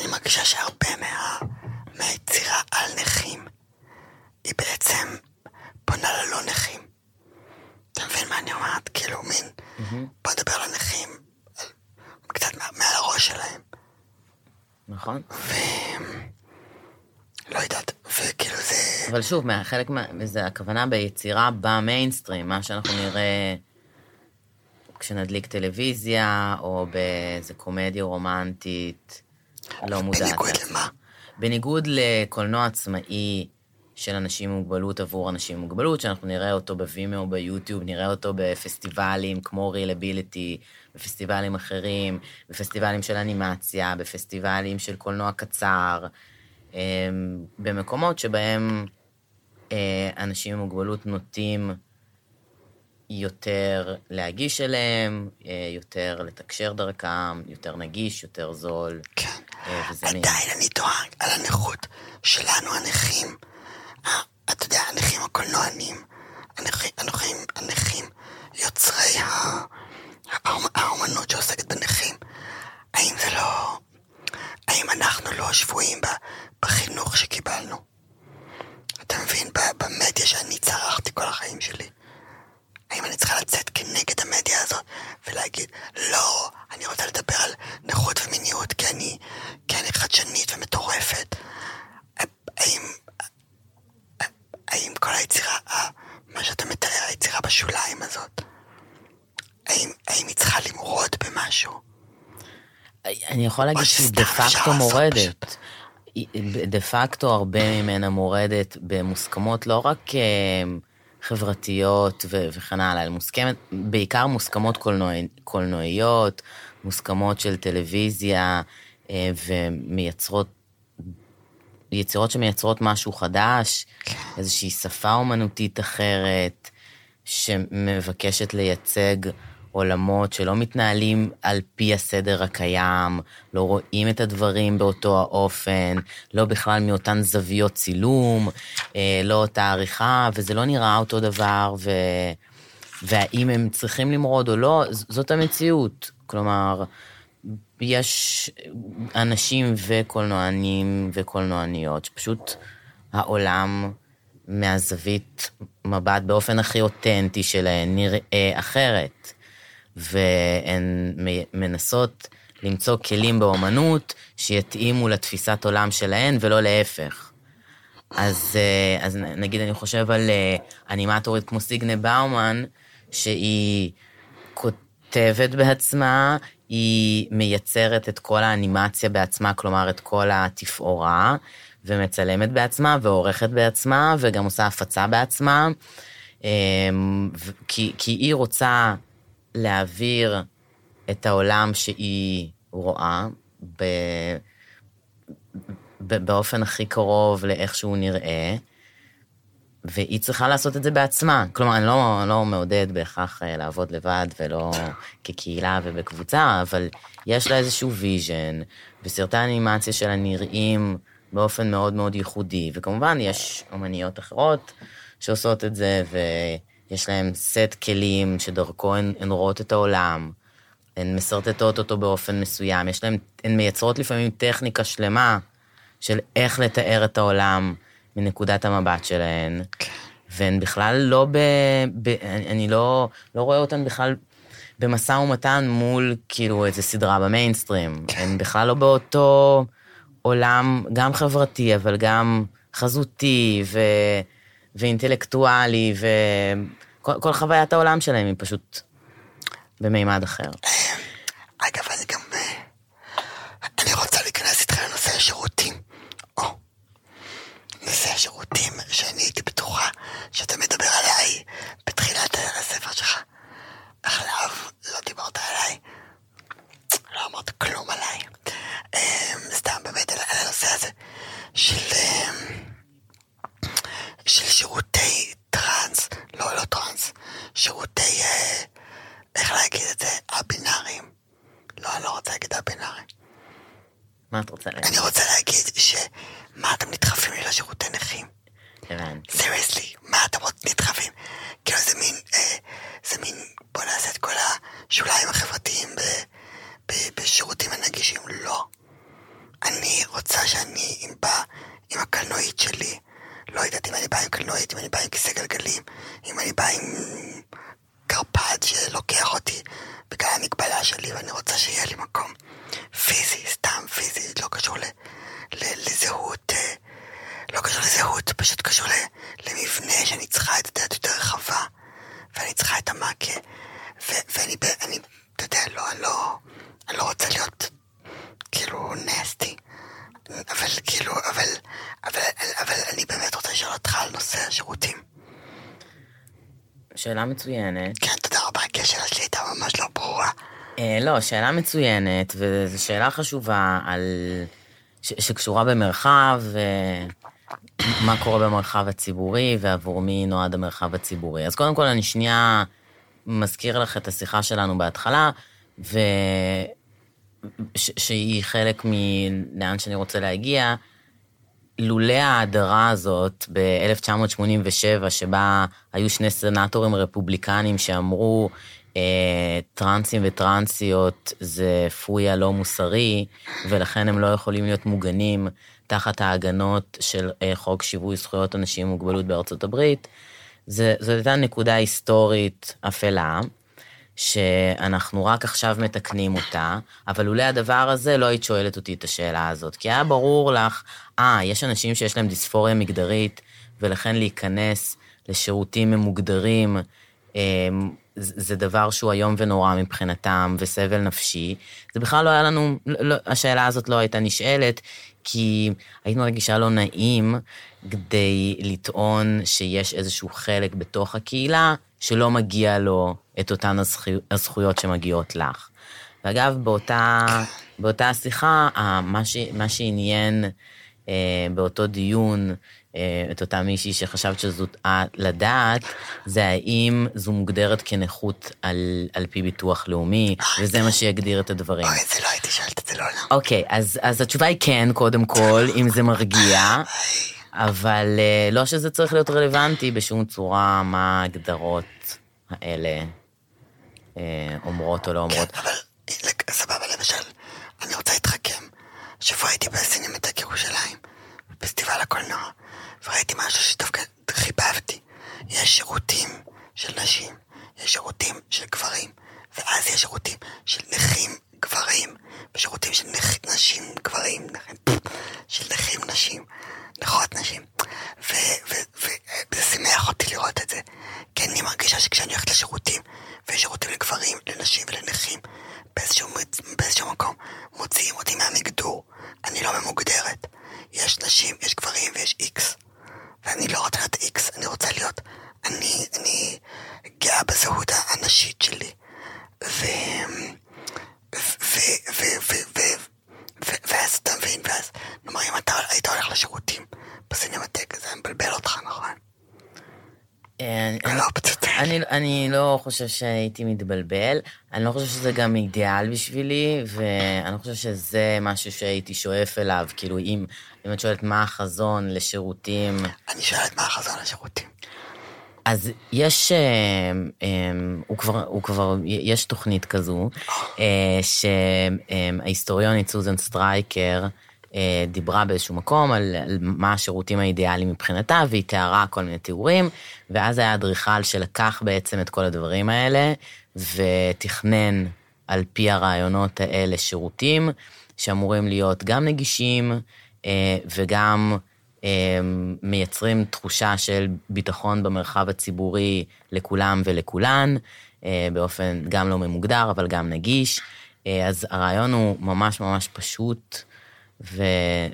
אני מרגישה שהרבה מה... מהיצירה על נכים היא בעצם פונה ללא נכים. אתה מבין מה אני אומרת? כאילו, מין... בוא נדבר על הנכים, על- קצת מה- מעל הראש שלהם. נכון? ו... לא יודעת, וכאילו זה... אבל שוב, חלק מה... זה הכוונה ביצירה במיינסטרים, מה שאנחנו נראה כשנדליק טלוויזיה, או באיזה קומדיה רומנטית לא מודעת. בניגוד. למה? בניגוד לקולנוע עצמאי של אנשים עם מוגבלות עבור אנשים עם מוגבלות, שאנחנו נראה אותו בווימאו ביוטיוב, נראה אותו בפסטיבלים כמו רילביליטי, בפסטיבלים אחרים, בפסטיבלים של אנימציה, בפסטיבלים של קולנוע קצר, אמ, במקומות שבהם אה, אנשים עם מוגבלות נוטים יותר להגיש אליהם, אה, יותר לתקשר דרכם, יותר נגיש, יותר זול. כן. אה. עדיין אני דואג על הנכות שלנו, הנכים. אה, אתה יודע, הנכים הקולנוענים, הנכים, הנכים, הנכים יוצרי האומנות שעוסקת בנכים. האם זה לא... האם אנחנו לא שבויים בחינוך שקיבלנו? אתה מבין? במדיה שאני צרכתי כל החיים שלי. האם אני צריכה לצאת כנגד המדיה הזאת ולהגיד, לא, אני רוצה לדבר על נכות ומיניות כי אני, כי אני חדשנית ומטורפת? האם, האם כל היצירה, מה שאתה מתאר, היצירה בשוליים הזאת, האם, האם היא צריכה למרוד במשהו? אני יכול להגיד שהיא דה פקטו מורדת. דה פקטו הרבה ממנה מורדת במוסכמות לא רק אה, חברתיות ו- וכן הלאה, מוסכמת, בעיקר מוסכמות קולנוע, קולנועיות, מוסכמות של טלוויזיה, אה, ומייצרות, יצירות שמייצרות משהו חדש, איזושהי שפה אומנותית אחרת, שמבקשת לייצג עולמות שלא מתנהלים על פי הסדר הקיים, לא רואים את הדברים באותו האופן, לא בכלל מאותן זוויות צילום, אה, לא אותה עריכה, וזה לא נראה אותו דבר, ו... והאם הם צריכים למרוד או לא, זאת המציאות. כלומר, יש אנשים וקולנוענים וקולנועניות שפשוט העולם מהזווית מבט באופן הכי אותנטי שלהן נראה אחרת. והן מנסות למצוא כלים באומנות שיתאימו לתפיסת עולם שלהן ולא להפך. אז, אה, אז נגיד אני חושב על אה, אנימטורית כמו סיגנה באומן, שהיא כותבת בעצמה, היא מייצרת את כל האנימציה בעצמה, כלומר את כל התפאורה, ומצלמת בעצמה, ועורכת בעצמה, וגם עושה הפצה בעצמה, ו- כי, כי היא רוצה להעביר את העולם שהיא רואה ב... באופן הכי קרוב לאיך שהוא נראה, והיא צריכה לעשות את זה בעצמה. כלומר, אני לא, לא מעודד בהכרח אה, לעבוד לבד ולא כקהילה ובקבוצה, אבל יש לה איזשהו vision, וסרטי האנימציה שלה נראים באופן מאוד מאוד ייחודי, וכמובן יש אמניות אחרות שעושות את זה, ויש להן סט כלים שדרכו הן, הן רואות את העולם. הן משרטטות אותו באופן מסוים, יש להן, הן מייצרות לפעמים טכניקה שלמה של איך לתאר את העולם מנקודת המבט שלהן, והן בכלל לא ב... ב אני אני לא, לא רואה אותן בכלל במשא ומתן מול כאילו איזה סדרה במיינסטרים. הן בכלל לא באותו עולם, גם חברתי, אבל גם חזותי ו... ואינטלקטואלי, וכל כל חוויית העולם שלהם היא פשוט במימד אחר. אגב, אני גם... אני רוצה להיכנס איתך לנושא השירותים. או, נושא השירותים, שאני הייתי בטוחה שאתה מדבר עליי בתחילת הספר שלך. עכשיו, לא דיברת עליי. לא אמרת כלום עליי. אה, סתם באמת על הנושא הזה של... אה, של שירותי טראנס, לא, לא טראנס, שירותי, אה, איך להגיד את זה, הבינאריים. לא, אני לא רוצה להגיד הבינאריים. מה את רוצה להגיד? אני רוצה להגיד ש... מה אתם נדחפים לי לשירותי נכים? הבנתי. סיריוסלי, מה אתם נדחפים? כאילו זה מין, אה, זה מין, בוא נעשה את כל השוליים החברתיים ב, ב, בשירותים הנגישים. לא. אני רוצה שאני עם בא עם הקלנועית שלי, לא יודעת אם אני בא עם קלנועית, אם אני בא עם כיסא גלגלים, אם אני בא עם קרפד שלוקח אותי בגלל המגבלה שלי ואני רוצה שיהיה לי מקום פיזי, סתם פיזי, לא קשור ל, ל, לזהות, אה, לא קשור לזהות, פשוט קשור ל, למבנה שאני צריכה את הדעת יותר רחבה ואני צריכה את המאקה ו- ואני, אני, אתה יודע, לא, אני לא, אני לא רוצה להיות כאילו נסטי אבל כאילו, אבל, אבל, אבל אני באמת רוצה לשאול אותך על נושא השירותים. שאלה מצוינת. כן, תודה רבה, השאלה שלי הייתה ממש לא ברורה. אה, לא, שאלה מצוינת, וזו שאלה חשובה על... ש, שקשורה במרחב, ו, מה קורה במרחב הציבורי ועבור מי נועד המרחב הציבורי. אז קודם כל, אני שנייה מזכיר לך את השיחה שלנו בהתחלה, ו... ש... שהיא חלק מלאן שאני רוצה להגיע. לולא ההדרה הזאת ב-1987, שבה היו שני סנטורים רפובליקנים שאמרו, אה, טרנסים וטרנסיות זה פויה לא מוסרי, ולכן הם לא יכולים להיות מוגנים תחת ההגנות של אה, חוק שיווי זכויות אנשים עם מוגבלות בארצות הברית. זה, זו הייתה נקודה היסטורית אפלה, שאנחנו רק עכשיו מתקנים אותה, אבל אולי הדבר הזה לא היית שואלת אותי את השאלה הזאת, כי היה ברור לך, אה, ah, יש אנשים שיש להם דיספוריה מגדרית, ולכן להיכנס לשירותים ממוגדרים, אה, זה דבר שהוא איום ונורא מבחינתם, וסבל נפשי. זה בכלל לא היה לנו, לא, השאלה הזאת לא הייתה נשאלת, כי היית מרגישה לא נעים כדי לטעון שיש איזשהו חלק בתוך הקהילה שלא מגיע לו את אותן הזכויות שמגיעות לך. ואגב, באותה, באותה שיחה, מה, ש, מה שעניין באותו דיון אה, את אותה מישהי שחשבת שזאת את לדעת, זה האם זו מוגדרת כנכות על, על פי ביטוח לאומי, וזה מה שיגדיר את הדברים. אוי, זה לא הייתי שואלת את זה לעולם. אוקיי, אז, אז התשובה היא כן, קודם כל, אם זה מרגיע, אבל אה, לא שזה צריך להיות רלוונטי בשום צורה מה ההגדרות האלה אומרות או לא אומרות. כן, אבל סבבה, למשל, אני רוצה להתחכם. שבוע הייתי בסינמטק ירושלים, בפסטיבל הקולנוע. וראיתי משהו שדווקא חיבבתי. יש שירותים של נשים, יש שירותים של גברים, ואז יש שירותים של נכים גברים, ושירותים של נח... נשים גברים, נכים, של נכים נשים, נכות נשים. וזה שימח אותי לראות את זה, כי אני מרגישה שכשאני הולכת לשירותים, ויש שירותים לגברים, לנשים ולנכים, באיזשהו, באיזשהו מקום מוציאים אותי מהמגדור. אני לא ממוגדרת. יש נשים, יש גברים ויש איקס. ואני לא רוצה להיות איקס, אני רוצה להיות... אני, אני גאה בזהות הנשית שלי. ו... ו... ו... ו... ו... ואז אתה מבין, ואז, נאמר, אם אתה היית הולך לשירותים בסינמטק, זה מבלבל אותך, נכון? אה, לא אני לא חושב שהייתי מתבלבל, אני לא חושב שזה גם אידיאל בשבילי, ואני לא חושב שזה משהו שהייתי שואף אליו, כאילו אם את שואלת מה החזון לשירותים... אני שואלת מה החזון לשירותים. אז יש, אה, אה, הוא כבר, הוא כבר, יש תוכנית כזו, שההיסטוריונית סוזן סטרייקר, דיברה באיזשהו מקום על, על מה השירותים האידיאליים מבחינתה, והיא תיארה כל מיני תיאורים, ואז היה אדריכל שלקח בעצם את כל הדברים האלה, ותכנן על פי הרעיונות האלה שירותים שאמורים להיות גם נגישים, אה, וגם אה, מייצרים תחושה של ביטחון במרחב הציבורי לכולם ולכולן, באופן גם לא ממוגדר, אבל גם נגיש. אז הרעיון הוא ממש ממש פשוט. ו...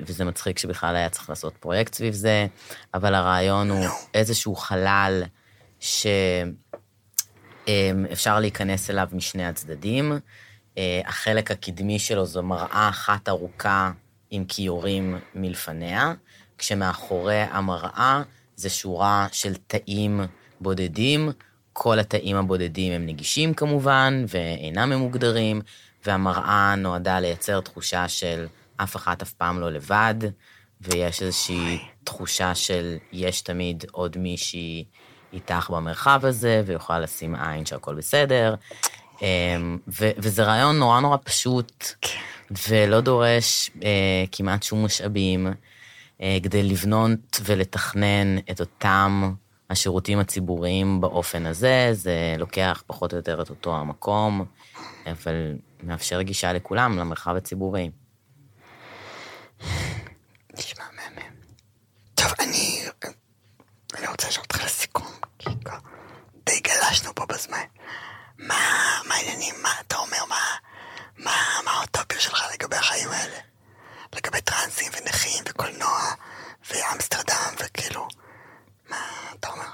וזה מצחיק שבכלל היה צריך לעשות פרויקט סביב זה, אבל הרעיון הוא איזשהו חלל שאפשר אמ, להיכנס אליו משני הצדדים. אה, החלק הקדמי שלו זו מראה אחת ארוכה עם כיורים מלפניה, כשמאחורי המראה זה שורה של תאים בודדים. כל התאים הבודדים הם נגישים כמובן, ואינם ממוגדרים, והמראה נועדה לייצר תחושה של אף אחת אף פעם לא לבד, ויש איזושהי תחושה של יש תמיד עוד מישהי איתך במרחב הזה, ויכולה לשים עין שהכל בסדר. אמ, ו- וזה רעיון נורא נורא פשוט, ולא דורש אה, כמעט שום משאבים, אה, כדי לבנות ולתכנן את אותם השירותים הציבוריים באופן הזה, זה לוקח פחות או יותר את אותו המקום, אבל מאפשר גישה לכולם, למרחב הציבורי. נשמע מהמם. טוב, אני... אני רוצה לשאול אותך לסיכום, כי כבר די גלשנו פה בזמן. מה, העניינים? מה אתה אומר? מה, מה, מה האוטופיה שלך לגבי החיים האלה? לגבי טרנסים ונכים וקולנוע ואמסטרדם וכאילו, מה אתה אומר?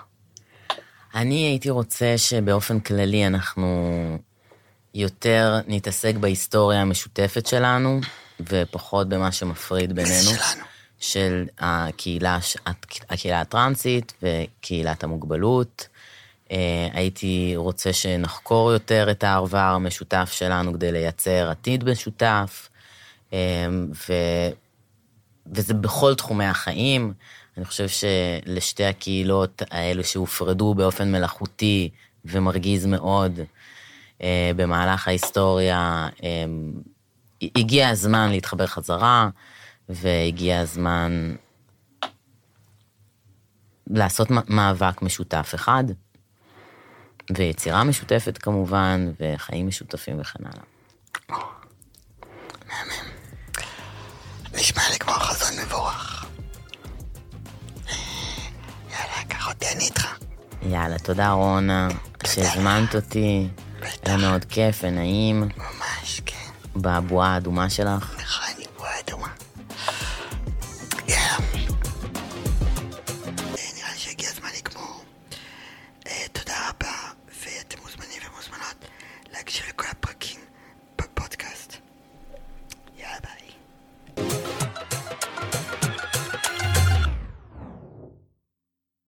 אני הייתי רוצה שבאופן כללי אנחנו יותר נתעסק בהיסטוריה המשותפת שלנו, ופחות במה שמפריד בינינו. שלנו. של הקהילה, הקהילה הטרנסית וקהילת המוגבלות. אה, הייתי רוצה שנחקור יותר את הערבר המשותף שלנו כדי לייצר עתיד משותף, אה, ו... וזה בכל תחומי החיים. אני חושב שלשתי הקהילות האלו שהופרדו באופן מלאכותי ומרגיז מאוד אה, במהלך ההיסטוריה, הגיע הזמן להתחבר חזרה, והגיע הזמן לעשות מאבק משותף אחד. ויצירה משותפת כמובן, וחיים משותפים וכן הלאה. מהמם. נשמע לי כמו חזון מבורך. יאללה, קח אותי, אני איתך. יאללה, תודה רונה, שהזמנת אותי. היה מאוד כיף ונעים. ממש, כן. בבועה האדומה שלך? נכון, בועה אדומה.